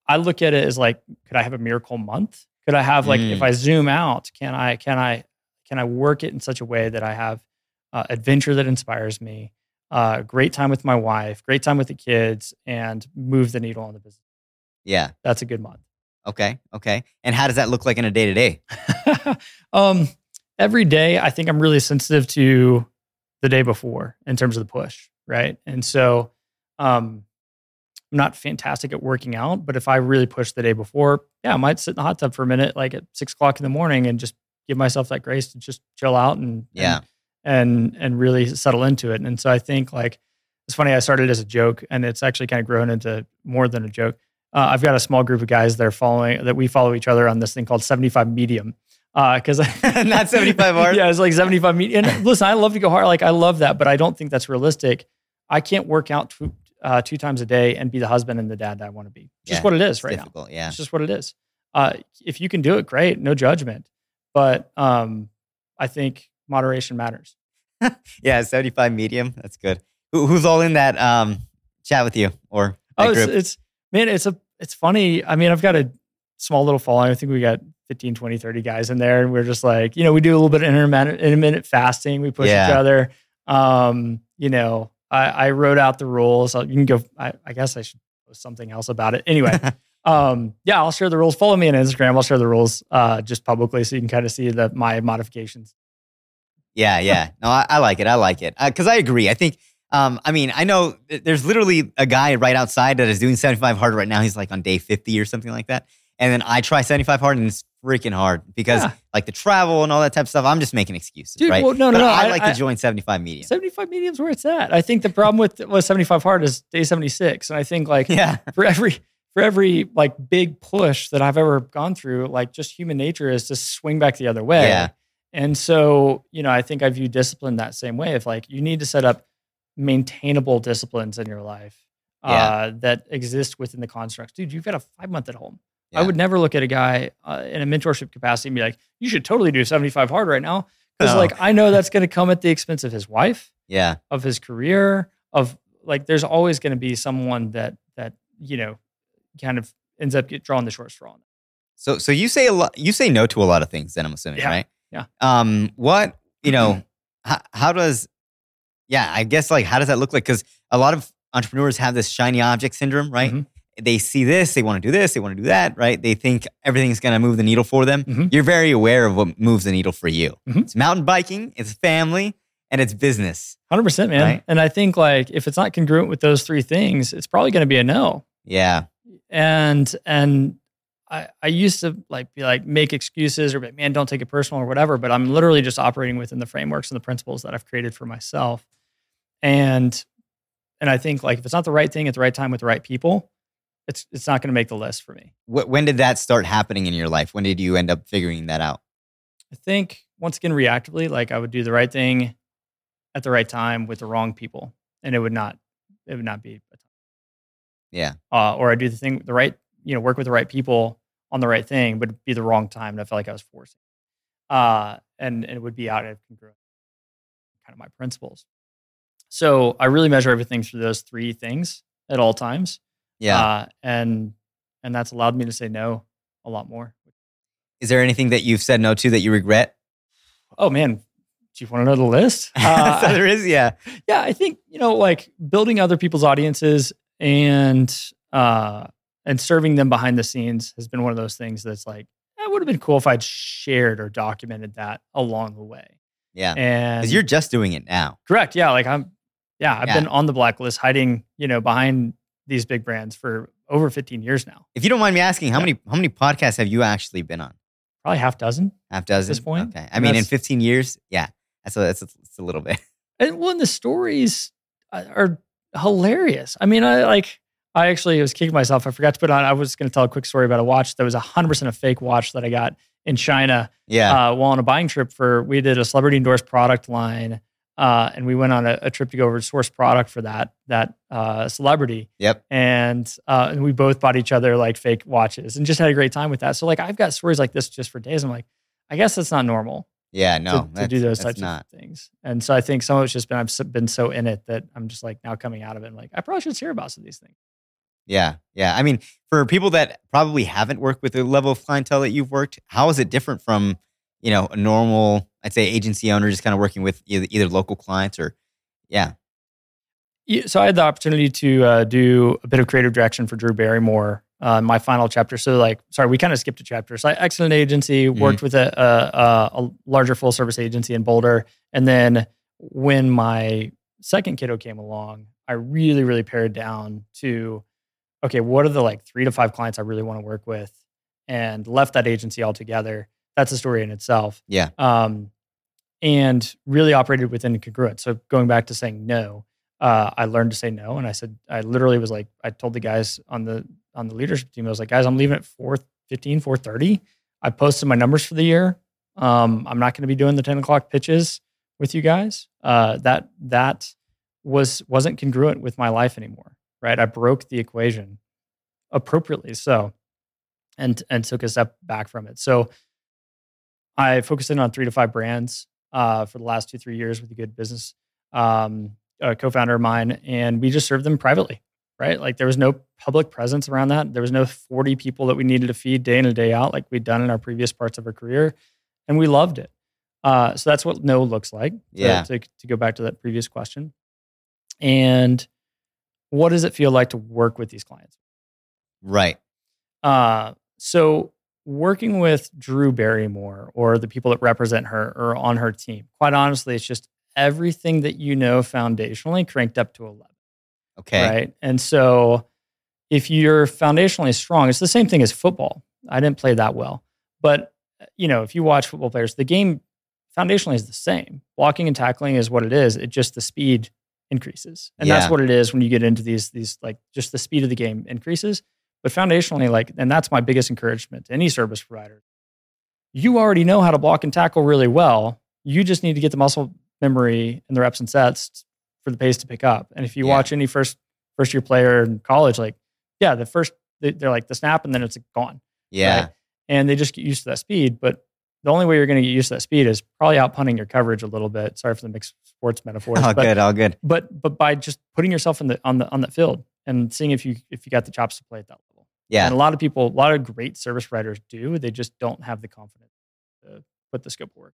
I look at it as like, could I have a miracle month? Could I have like, mm. if I zoom out, can I, can I, can I work it in such a way that I have uh, adventure that inspires me, uh, great time with my wife, great time with the kids, and move the needle on the business? Yeah, that's a good month. Okay. Okay. And how does that look like in a day to day? Um, every day, I think I'm really sensitive to the day before in terms of the push, right? And so, um, I'm not fantastic at working out, but if I really push the day before, yeah, I might sit in the hot tub for a minute, like at six o'clock in the morning, and just give myself that grace to just chill out and yeah, and and, and really settle into it. And so I think like it's funny. I started as a joke, and it's actually kind of grown into more than a joke uh, I've got a small group of guys that are following that we follow each other on this thing called 75 medium. Because uh, not 75 hard. yeah, it's like 75 medium. And listen, I love to go hard. Like I love that, but I don't think that's realistic. I can't work out uh, two times a day and be the husband and the dad that I want to be. Just what it is right difficult, now. Yeah, it's just what it is. Uh, if you can do it, great, no judgment. But um, I think moderation matters. yeah, 75 medium. That's good. Who, who's all in that um, chat with you or Oh, it's, group? it's man, it's a it's funny. I mean, I've got a small little following. I think we got 15, 20, 30 guys in there, and we're just like, you know, we do a little bit of intermittent, intermittent fasting. We push Yeah. each other. Um, you know, I, I wrote out the rules. You can go. I, I guess I should post something else about it. Anyway, um, yeah, I'll share the rules. Follow me on Instagram. I'll share the rules uh, just publicly, so you can kind of see the my modifications. Yeah, yeah. No, I, I like it. I like it because I agree. I think. Um, I mean, I know there's literally a guy right outside that is doing 75 hard right now. He's like on day 50 or something like that. And then I try 75 hard and it's freaking hard because Yeah. like the travel and all that type of stuff. I'm just making excuses, Dude, right? well, no, no, But no, I, I- like I- to join 75 medium. 75 mediums where it's at. I think the problem with was 75 hard is day 76, and I think like Yeah, for every for every like big push that I've ever gone through, like just human nature is to swing back the other way. Yeah. And so, you know, I think I view discipline that same way. If like you need to set up maintainable disciplines in your life uh, that exist within the constructs. Dude, you've got a five month at home. I would never look at a guy uh, in a mentorship capacity and be like, you should totally do 75 hard right now. Because No. like I know that's going to come at the expense of his wife yeah, of his career of like there's always going to be someone that that you know kind of ends up get drawing the short straw on. So so you say a lot you say no to a lot of things then I'm assuming, Yeah, right? yeah. Um what, you know, how, how does yeah, I guess like how does that look like cuz a lot of entrepreneurs have this shiny object syndrome, right? Mhm. They see this, they want to do this, they want to do that, right? They think everything's going to move the needle for them. Mhm. You're very aware of what moves the needle for you. Mhm. It's mountain biking, it's family, and it's business. 100% man Right. and i think like if it's not congruent with those three things it's probably going to be a no Yeah. and and I, I used to like be like make excuses or like, man don't take it personal or whatever but i'm literally just operating within the frameworks and the principles that i've created for myself and and i think like if it's not the right thing at the right time with the right people it's it's not going to make the list for me when did that start happening in your life? When did you end up figuring that out? I think once again, reactively, like I would do the right thing at the right time with the wrong people, and it would not, it would not be, a time. Yeah. uh, or I do the thing, the right, you know, work with the right people on the right thing, but it'd be the wrong time, and I felt like I was forcing, uh, and, and it would be out of congruent, kind of my principles. So I really measure everything through those three things at all times, Yeah. uh, and and that's allowed me to say no a lot more. Is there anything that you've said no to that you regret? Oh man, do you want to know the list? so Uh, there is, yeah. yeah i think you know like building other people's audiences and uh and serving them behind the scenes has been one of those things that's like it would have been cool if i'd shared or documented that along the way Yeah. and Because you're just doing it now. correct yeah like i'm yeah i've Yeah. been on the blacklist hiding you know behind these big brands for over 15 years now If you don't mind me asking, how Yeah. many how many podcasts have you actually been on? probably half dozen Half dozen. At this point, Okay. I and mean, in 15 years, yeah, that's a, that's a, that's a little bit. and one the stories uh, are hilarious. I mean, I like. I actually was kicking myself. I forgot to put on. I was going to tell a quick story about a watch that was hundred percent a fake watch that I got in China Yeah. uh, while on a buying trip for. We did a celebrity endorsed product line, uh, and we went on a, a trip to go over to source product for that that uh, celebrity, yep. and uh, and we both bought each other like fake watches and just had a great time with that. So like I've got stories like this just for days. I'm like, I guess that's not normal Yeah. No. to, to do those types not. of things. And so I think some of it's just been I've been so in it that I'm just like now coming out of it. and like I probably should share about some of these things. Yeah. Yeah. I mean, for people that probably haven't worked with the level of clientele that you've worked, how is it different from, you know, a normal, I'd say agency owner just kind of working with either, either local clients or, yeah. Yeah, So I had the opportunity to uh, do a bit of creative direction for Drew Barrymore. Uh, my final chapter. So like, sorry, we kind of skipped a chapter. So I exited an agency, worked with a, a, a, a larger full service agency in Boulder, and then when my second kiddo came along, I really, really pared down to, okay, what are the like three to five clients I really want to work with, and left that agency altogether. That's a story in itself. Yeah. Um, and really operated within congruence. So going back to saying no, uh, I learned to say no, and I said I literally was like I told the guys on the on the leadership team I was like guys I'm leaving at 4:15 4:30. I posted my numbers for the year. Um, I'm not going to be doing the 10 o'clock pitches with you guys. Uh, that that was wasn't congruent with my life anymore. Right, I broke the equation appropriately so, and and took a step back from it. So I focused in on three to five brands uh, for the last two three years with a good business um, a co-founder of mine, and we just served them privately. Right, like there was no public presence around that. There was no forty people that we needed to feed day in and day out, like we'd done in our previous parts of our career, and we loved it. Uh, so that's what no looks like. To, Yeah. To, to go back to that previous question, and what does it feel like to work with these clients? Right. Uh, so working with Drew Barrymore or the people that represent her or on her team, quite honestly, it's just everything that you know foundationally cranked up to 11, Okay. right? And so if you're foundationally strong, it's the same thing as football. I didn't play that well, but you know, if you watch football players, the game foundationally is the same. Blocking and tackling is what it is. It just the speed increases. And Yeah. that's what it is when you get into these these like just the speed of the game increases. But foundationally, like, and that's my biggest encouragement to any service provider. You already know how to block and tackle really well. You just need to get the muscle memory and the reps and sets for the pace to pick up. And if you Yeah. watch any first first year player in college, like, yeah, the first they- they're like the snap and then it's gone Yeah. Right. and they just get used to that speed. But the only way you're going to get used to that speed is probably out punting your coverage a little bit. Sorry for the mixed sports metaphors, All but, good. All good. but but by just putting yourself in the on the on that field and seeing if you if you got the chops to play at that. Yeah. And a lot of people, a lot of great service providers do. They just don't have the confidence to put the scope of work.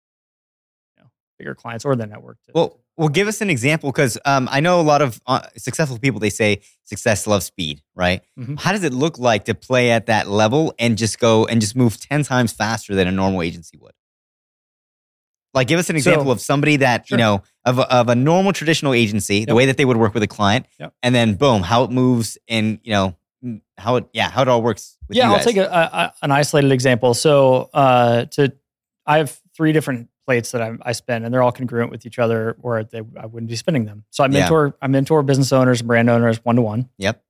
You know, bigger clients or the network. To, Well, well, give us an example because um, I know a lot of uh, successful people. They say success loves speed, right? Mhm. How does it look like to play at that level and just go and just move ten times faster than a normal agency would? Like, give us an So- example of somebody that Sure. you know of a, of a normal traditional agency, the way that they would work with a client, Yep. and then boom, how it moves in you know how it yeah how it all works. With yeah, I'll take a, a, an isolated example. So, uh, to I have three different plates that I, I spin, and they're all congruent with each other, or they, I wouldn't be spending them. So I Yeah. mentor I mentor business owners and brand owners one to one. Yep.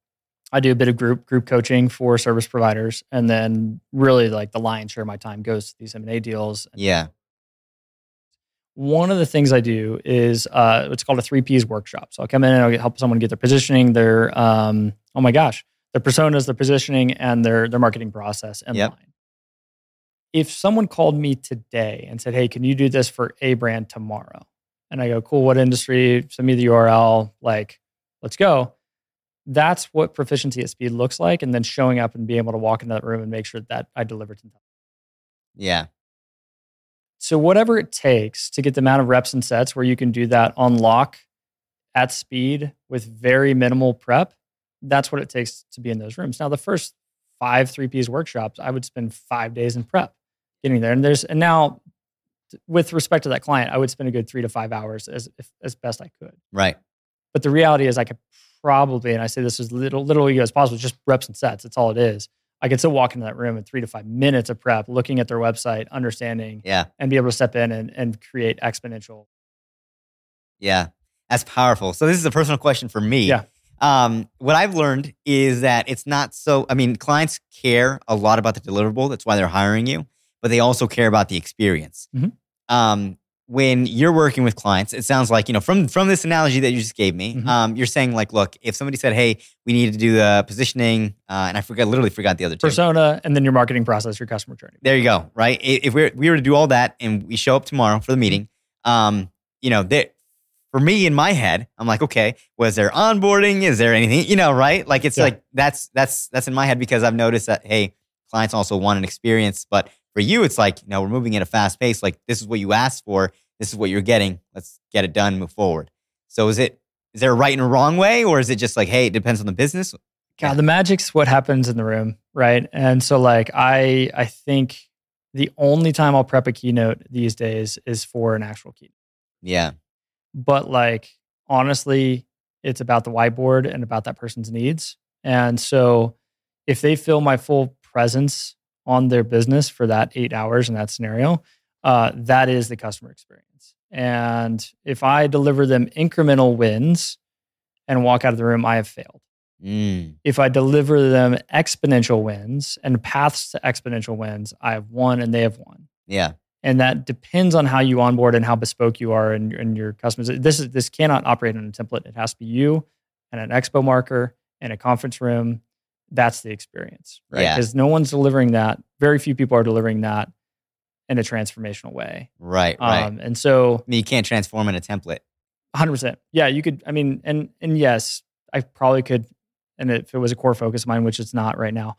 I do a bit of group group coaching for service providers, and then really like the lion's share of my time goes to these M and A deals. Yeah. One of the things I do is uh, it's called a three Ps workshop. So I'll come in and I'll help someone get their positioning, their um, oh my gosh, their personas, their positioning, and their their marketing process in Yep. line. If someone called me today and said, "Hey, can you do this for a brand tomorrow?" and I go, "Cool, what industry? Send me the URL. Like, let's go." That's what proficiency at speed looks like, and then showing up and being able to walk into that room and make sure that I deliver to them. Yeah. So whatever it takes to get the amount of reps and sets where you can do that on lock at speed with very minimal prep, that's what it takes to be in those rooms. Now the first five three Ps workshops, I would spend five days in prep getting there. And there's and now with respect to that client, I would spend a good three to five hours as if, as best I could. Right. But the reality is I could probably, and I say this as little ego as possible, just reps and sets. That's all it is. I could still walk into that room in three to five minutes of prep, looking at their website, understanding Yeah. and be able to step in and, and create exponential. Yeah, that's powerful. So this is a personal question for me. Yeah. Um, what I've learned is that it's not so. I mean, clients care a lot about the deliverable. That's why they're hiring you, but they also care about the experience. Mhm. Um, when you're working with clients, it sounds like you know from from this analogy that you just gave me. Mhm. Um, you're saying like, look, if somebody said, "Hey, we need to do the positioning," uh, and I forgot, literally forgot the other two. persona and then your marketing process, your customer journey. There you go. Right. If we're, we were to do all that and we show up tomorrow for the meeting, um, you know, there, for me in my head, I'm like, okay, was there onboarding? Is there anything, you know, right? Like it's Yeah. like that's that's that's in my head because I've noticed that hey, clients also want an experience, but for you, it's like, you know, we're moving at a fast pace. Like this is what you asked for. This is what you're getting. Let's get it done. Move forward. So is it is there a right and a wrong way, or is it just like, hey, it depends on the business? God, Yeah. the magic's what happens in the room, right? And so, like, I I think the only time I'll prep a keynote these days is for an actual keynote. Yeah. But like, honestly, it's about the whiteboard and about that person's needs. And so, if they feel my full presence on their business for that eight hours in that scenario, uh, that is the customer experience. And if I deliver them incremental wins and walk out of the room, I have failed Mm. if I deliver them exponential wins and paths to exponential wins, I have won and they have won. Yeah. And that depends on how you onboard and how bespoke you are and, and your customers. This is this cannot operate on a template. It has to be you and an expo marker and a conference room. That's the experience, right? Yeah. Because no one's delivering that. Very few people are delivering that in a transformational way. Right, right. Um, and so I mean, you can't transform in a template. Hundred percent. Yeah, you could. I mean, and and yes, I probably could. And if it was a core focus of mine, which it's not right now,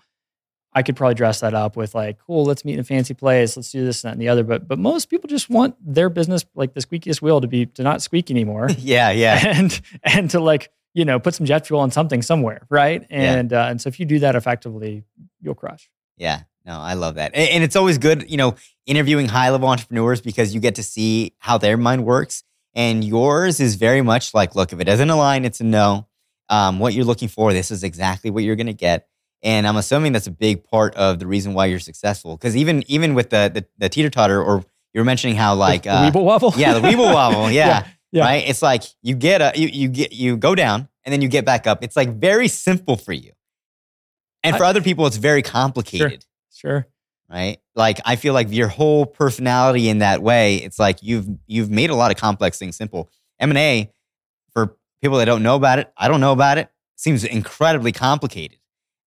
I could probably dress that up with like, cool, let's meet in a fancy place, let's do this and that and the other. But but most people just want their business, like the squeakiest wheel, to be to not squeak anymore, yeah, yeah. and and to like you know put some jet fuel on something somewhere, right? And uh, and so if you do that effectively, you'll crush. Yeah, no, I love that. And, and it's always good, you know, interviewing high level entrepreneurs because you get to see how their mind works. And yours is very much like, look, if it doesn't align, it's a no. Um, what you're looking for, this is exactly what you're going to get. And I'm assuming that's a big part of the reason why you're successful. Because even even with the the, the teeter totter, or you were mentioning how like the, the Weeble wobble, yeah, the Weeble wobble, yeah, Yeah, yeah. right. It's like you get a you you get you go down and then you get back up. It's like very simple for you, and for I- other people, it's very complicated sure. right? Like I feel like your whole personality in that way, it's like you've you've made a lot of complex things simple. M and A for people that don't know about it, I don't know about it, seems incredibly complicated,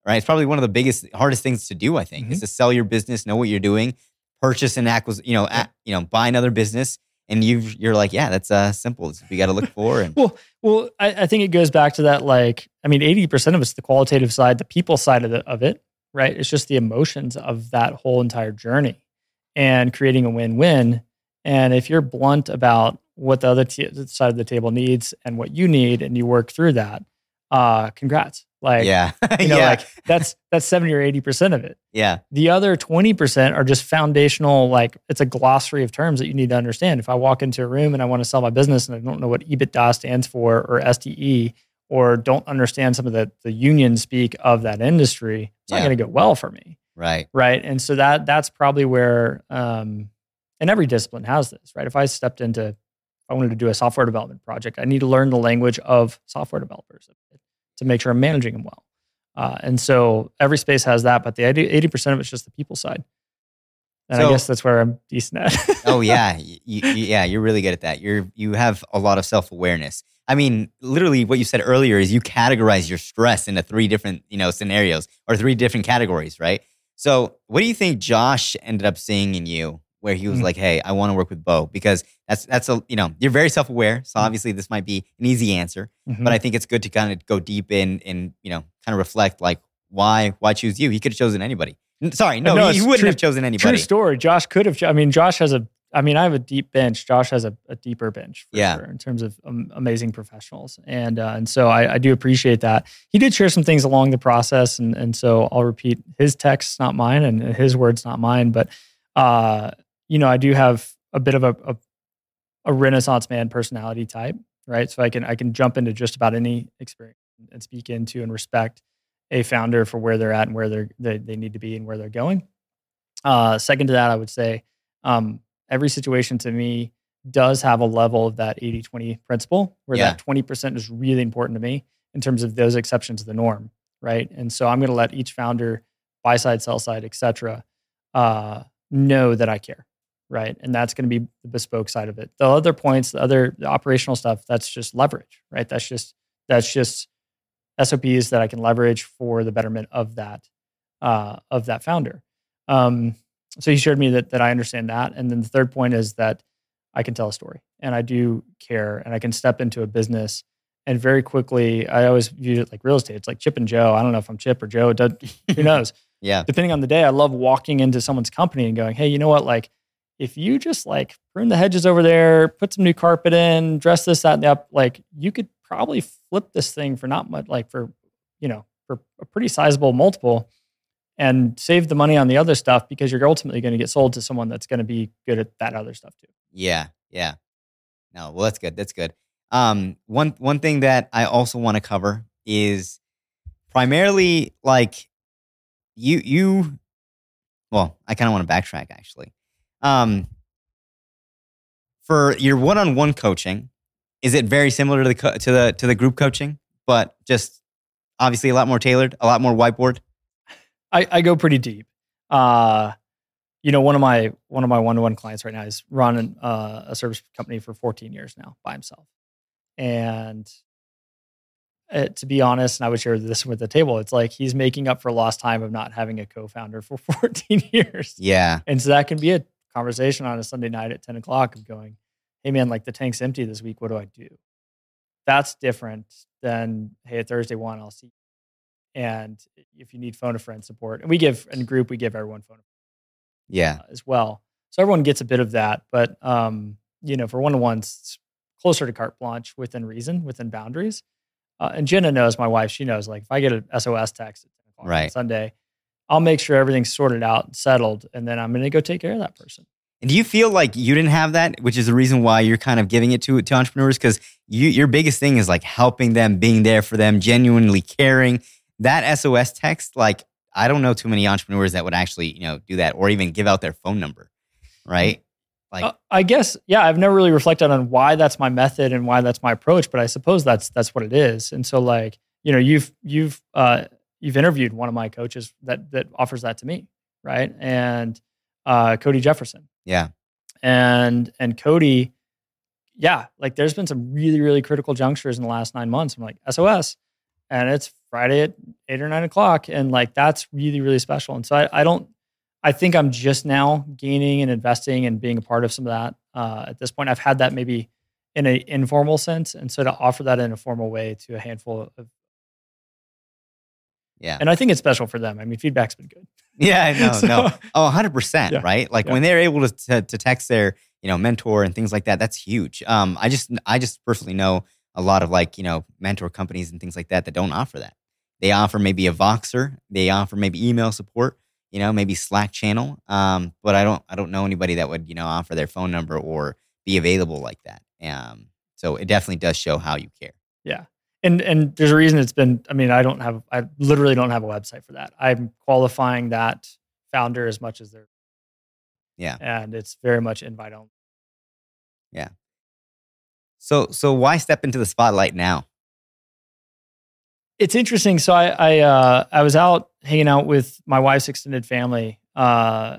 right? It's probably one of the biggest, hardest things to do. I think is to sell your business, know what you're doing, purchase and acquisition, you know, a, you know, buy another business, and you you're like, yeah, that's uh simple. It's what we got to look for, and Well, well, I, I think it goes back to that. Like, I mean, eighty percent of it's the qualitative side, the people side of, the, of it, right? It's just the emotions of that whole entire journey, and creating a win-win. And if you're blunt about what the other t- side of the table needs and what you need, and you work through that, uh, congrats. Like, yeah, you know, yeah, like that's that's seventy or eighty percent of it. yeah, The other 20% are just foundational, like it's a glossary of terms that you need to understand. If I walk into a room and I want to sell my business and I don't know what EBITDA stands for or SDE, or don't understand some of the, the union speak of that industry, it's not going to go well for me. right, Right. And so that that's probably where, um, and every discipline has this, right? If I stepped into, if I wanted to do a software development project, I need to learn the language of software developers to make sure I'm managing them well. Uh, and so every space has that, but the 80 percent of it's just the people side. And I guess that's where I'm decent at. oh yeah, you, you, yeah, you're really good at that. You're you have a lot of self awareness. I mean, literally, what you said earlier is you categorize your stress into three different you know scenarios or three different categories, right? So, what do you think Josh ended up seeing in you, where he was Mhm. like, "Hey, I want to work with Beau," because that's that's a you know you're very self aware. So Mhm. obviously, this might be an easy answer, Mhm. but I think it's good to kind of go deep in and you know kind of reflect like why why choose you? He could have chosen anybody. Sorry, no, No, he, he wouldn't true- have chosen anybody. True story. Josh could have. I mean, Josh has a. I mean, I have a deep bench. Josh has a, a deeper bench, Yeah. sure, in terms of um, amazing professionals, and uh, and so I, I do appreciate that. He did share some things along the process, and and so I'll repeat his text, not mine, and his words, not mine. But uh, you know, I do have a bit of a, a a Renaissance man personality type, right? So I can I can jump into just about any experience and speak into and respect a founder for where they're at and where they're they, they need to be and where they're going. Uh, second to that, I would say um, every situation to me does have a level of that 80 20 principle where Yeah. that 20% is really important to me in terms of those exceptions to the norm, right? And so I'm going to let each founder, buy side, sell side, et cetera, uh, know that I care, right? And that's going to be the bespoke side of it. The other points, the other the operational stuff, that's just leverage, right? That's just that's just SOPs that I can leverage for the betterment of that uh, of that founder. Um, so he shared me that that I understand that, and then the third point is that I can tell a story, and I do care, and I can step into a business. And very quickly, I always viewed it like real estate. It's like Chip and Jo. I don't know if I'm Chip or Jo. Does- Who knows? Yeah, depending on the day, I love walking into someone's company and going, hey, you know what? Like, if you just like prune the hedges over there, put some new carpet in, dress this, that, and the up, like you could probably flip this thing for not much, like for, you know, for a pretty sizable multiple and save the money on the other stuff because you're ultimately going to get sold to someone that's going to be good at that other stuff too. Yeah, yeah. No, well, that's good. That's good. Um, one one thing that I also want to cover is primarily like you you. Well, I kind of want to backtrack actually. Um, for your one-on-one coaching, is it very similar to the co- to the to the group coaching, but just obviously a lot more tailored, a lot more whiteboard? I, I go pretty deep. Uh, you know, one of my one of my one to one clients right now is running uh, a service company for 14 years now by himself, and uh, to be honest, and I would share this with the table, it's like he's making up for lost time of not having a co-founder for 14 years, Yeah, and so that can be a conversation on a Sunday night at 10 o'clock of going, hey man, like the tank's empty this week. What do I do? That's different than, hey, Thursday one, I'll see. You. And if you need phone a friend support, and we give in group, we give everyone phone Yeah. uh, as well. So everyone gets a bit of that. But, um, you know, for one on ones, it's closer to carte blanche within reason, within boundaries. Uh, and Jenna knows, my wife, she knows, like if I get a SOS text at 10 o'clock on Right. Sunday, I'll make sure everything's sorted out and settled. And then I'm going to go take care of that person. And do you feel like you didn't have that, which is the reason why you're kind of giving it to to entrepreneurs? Because you your biggest thing is like helping them, being there for them, genuinely caring. That SOS text, like I don't know too many entrepreneurs that would actually you know do that or even give out their phone number, right? Like Uh, I guess, yeah, I've never really reflected on why that's my method and why that's my approach, but I suppose that's that's what it is. And so, like, you know, you've you've uh, you've interviewed one of my coaches that that offers that to me, right? And uh, Cody Jefferson, yeah, and and Cody, yeah, like there's been some really really critical junctures in the last nine months. I'm like SOS, and it's Friday at eight or nine o'clock, and like that's really really special. And so I, I don't, I think I'm just now gaining and investing and being a part of some of that. Uh, at this point, I've had that maybe in an informal sense, and so to offer that in a formal way to a handful of, yeah, and I think it's special for them. I mean, feedback's been good. yeah. No, So- no. Oh, 100 percent. Yeah. Right. Like Yeah. when they're able to, to to text their you know mentor and things like that, that's huge. Um, I just I just personally know a lot of like you know mentor companies and things like that that don't offer that. They offer maybe a Voxer. They offer maybe email support. You know, maybe Slack channel. Um, but I don't I don't know anybody that would you know offer their phone number or be available like that. Um, so it definitely does show how you care. And and there's a reason it's been i mean i don't have i literally don't have a website for that. I'm qualifying that founder as much as they're Yeah. and it's very much invite only. Yeah. So so why step into the spotlight now? it's interesting. So i i uh i was out hanging out with my wife's extended family uh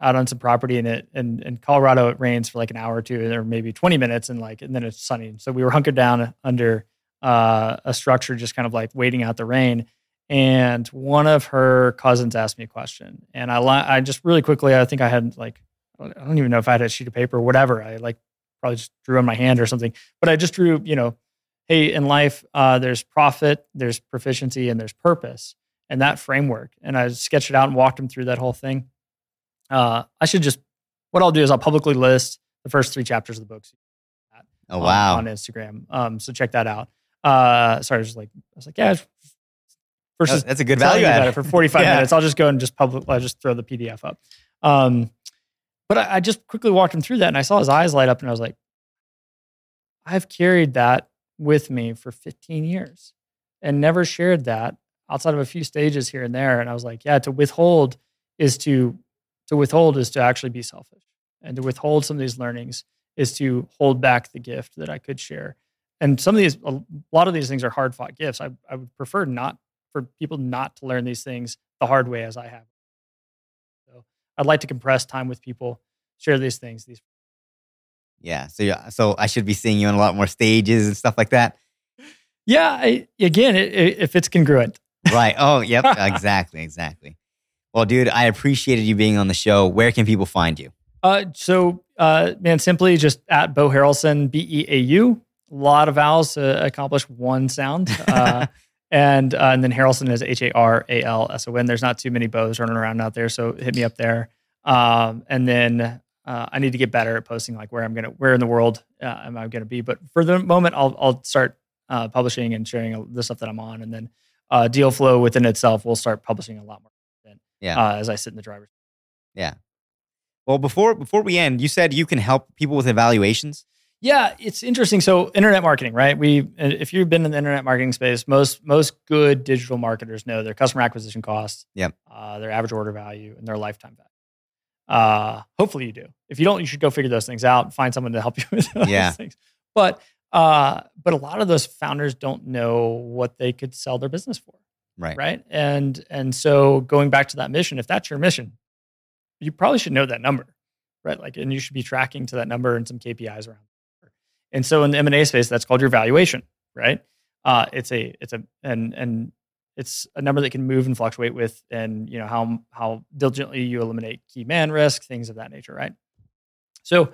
out on some property in it and in colorado it rains for like an hour or two or maybe 20 minutes and like and then it's sunny. So we were hunkered down under uh a structure just kind of like waiting out the rain and one of her cousins asked me a question and i li- i just really quickly i think i had like i don't even know if i had a sheet of paper or whatever i like probably just drew on my hand or something but i just drew you know hey, in life, uh, there's profit, there's proficiency, and there's purpose, and that framework. And I sketched it out and walked him through that whole thing. Uh, I should just, what I'll do is I'll publicly list the first three chapters of the books Oh on, wow. on Instagram. Um, so check that out. Uh, sorry, I was just like, I was like, yeah. Versus That's- a good value add. it for 45 Yeah. minutes. I'll just go and just public, I'll just throw the PDF up. Um, but I, I just quickly walked him through that and I saw his eyes light up and I was like, I've carried that with me for 15 years and never shared that outside of a few stages here and there. And I was like, yeah, to withhold is to, to withhold is to actually be selfish and to withhold some of these learnings is to hold back the gift that I could share. And some of these, a lot of these things are hard fought gifts. I, I would prefer not for people not to learn these things the hard way as I have. So I'd like to compress time with people, share these things. These Yeah. So yeah. So I should be seeing you on a lot more stages and stuff like that. yeah. I, again, it, it, if it's congruent, Right. Oh, yep. exactly. Exactly. Well, dude, I appreciated you being on the show. Where can people find you? Uh, so uh, man, simply just at Beau Haralson, B E A U. A lot of vowels to accomplish one sound. Uh, and uh, and then Haralson is H A R A L S O N. There's not too many Beaus running around out there, so hit me up there. Um, and then uh, I need to get better at posting like where I'm gonna, where in the world uh, am I gonna be. But for the moment, I'll I'll start uh, publishing and sharing the stuff that I'm on, and then uh, Dealflow within itself will start publishing a lot more. Content, Yeah. Uh, as I sit in the driver's. Yeah. Well, before before we end, you said you can help people with evaluations. Yeah, it's interesting. So internet marketing, right? We, if you've been in the internet marketing space, most most good digital marketers know their customer acquisition costs, yeah, uh, their average order value, and their lifetime value. Uh, hopefully you do. If you don't, you should go figure those things out. Find someone to help you with those Yeah. things. But uh, but a lot of those founders don't know what they could sell their business for Right. right and and so going back to that mission if that's your mission you probably should know that number right like and you should be tracking to that number and some kpis around. And so in the m&a space that's called your valuation right uh, it's a it's a and and it's a number that can move and fluctuate with and you know how how diligently you eliminate key man risk things of that nature right So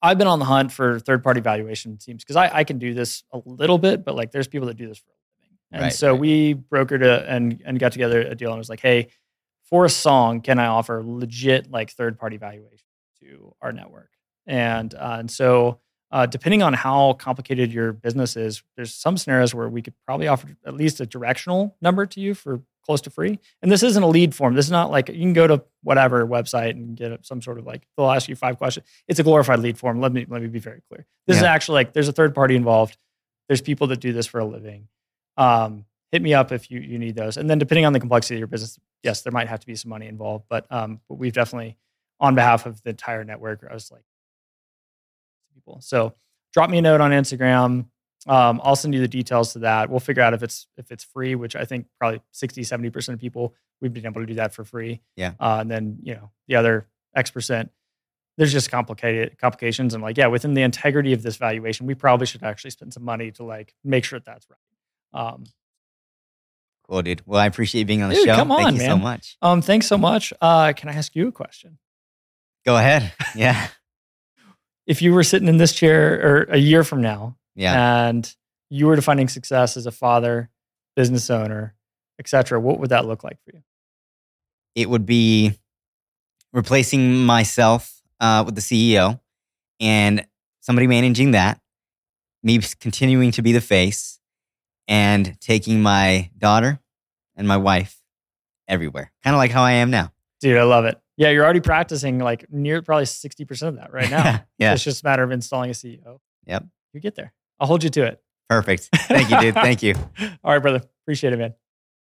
I've been on the hunt for third party valuation teams because I, I can do this a little bit, but like there's people that do this for a living. And Right, so right. we brokered a, and and got together a deal and was like, hey, for a song, can I offer legit like third party valuation to our network? And uh, and so uh, depending on how complicated your business is, there's some scenarios where we could probably offer at least a directional number to you for close to free. And this isn't a lead form. This is not like you can go to whatever website and get some sort of like they'll ask you five questions. It's a glorified lead form. Let me let me be very clear. This is actually like there's a third party involved. There's people that do this for a living. Um, hit me up if you you need those. And then depending on the complexity of your business, yes, there might have to be some money involved. But um, but we've definitely on behalf of the entire network, I was like people. So drop me a note on Instagram. Um, I'll send you the details to that. We'll figure out if it's if it's free, which I think probably 60, 70% of people we've been able to do that for free. Yeah. Uh, and then, you know, the other X percent, there's just complicated complications. And like, yeah, within the integrity of this valuation, we probably should actually spend some money to like make sure that that's right. Um, Cool, dude. Well, I appreciate you being on the Dude, show. come Thank on, you so much. um, thanks so much. Uh, can I ask you a question? Go ahead. Yeah. If you were sitting in this chair or a year from now, Yeah. and you were defining success as a father, business owner, etc., what would that look like for you? it would be replacing myself uh, with the CEO and somebody managing that, me continuing to be the face, and taking my daughter and my wife everywhere, kind of like how I am now. Dude, I love it. Yeah, you're already practicing like near probably 60% of that right now. yeah, It's just a matter of installing a CEO. Yep. You get there. I'll hold you to it. perfect. Thank you, dude. Thank you. All right, brother. Appreciate it, man.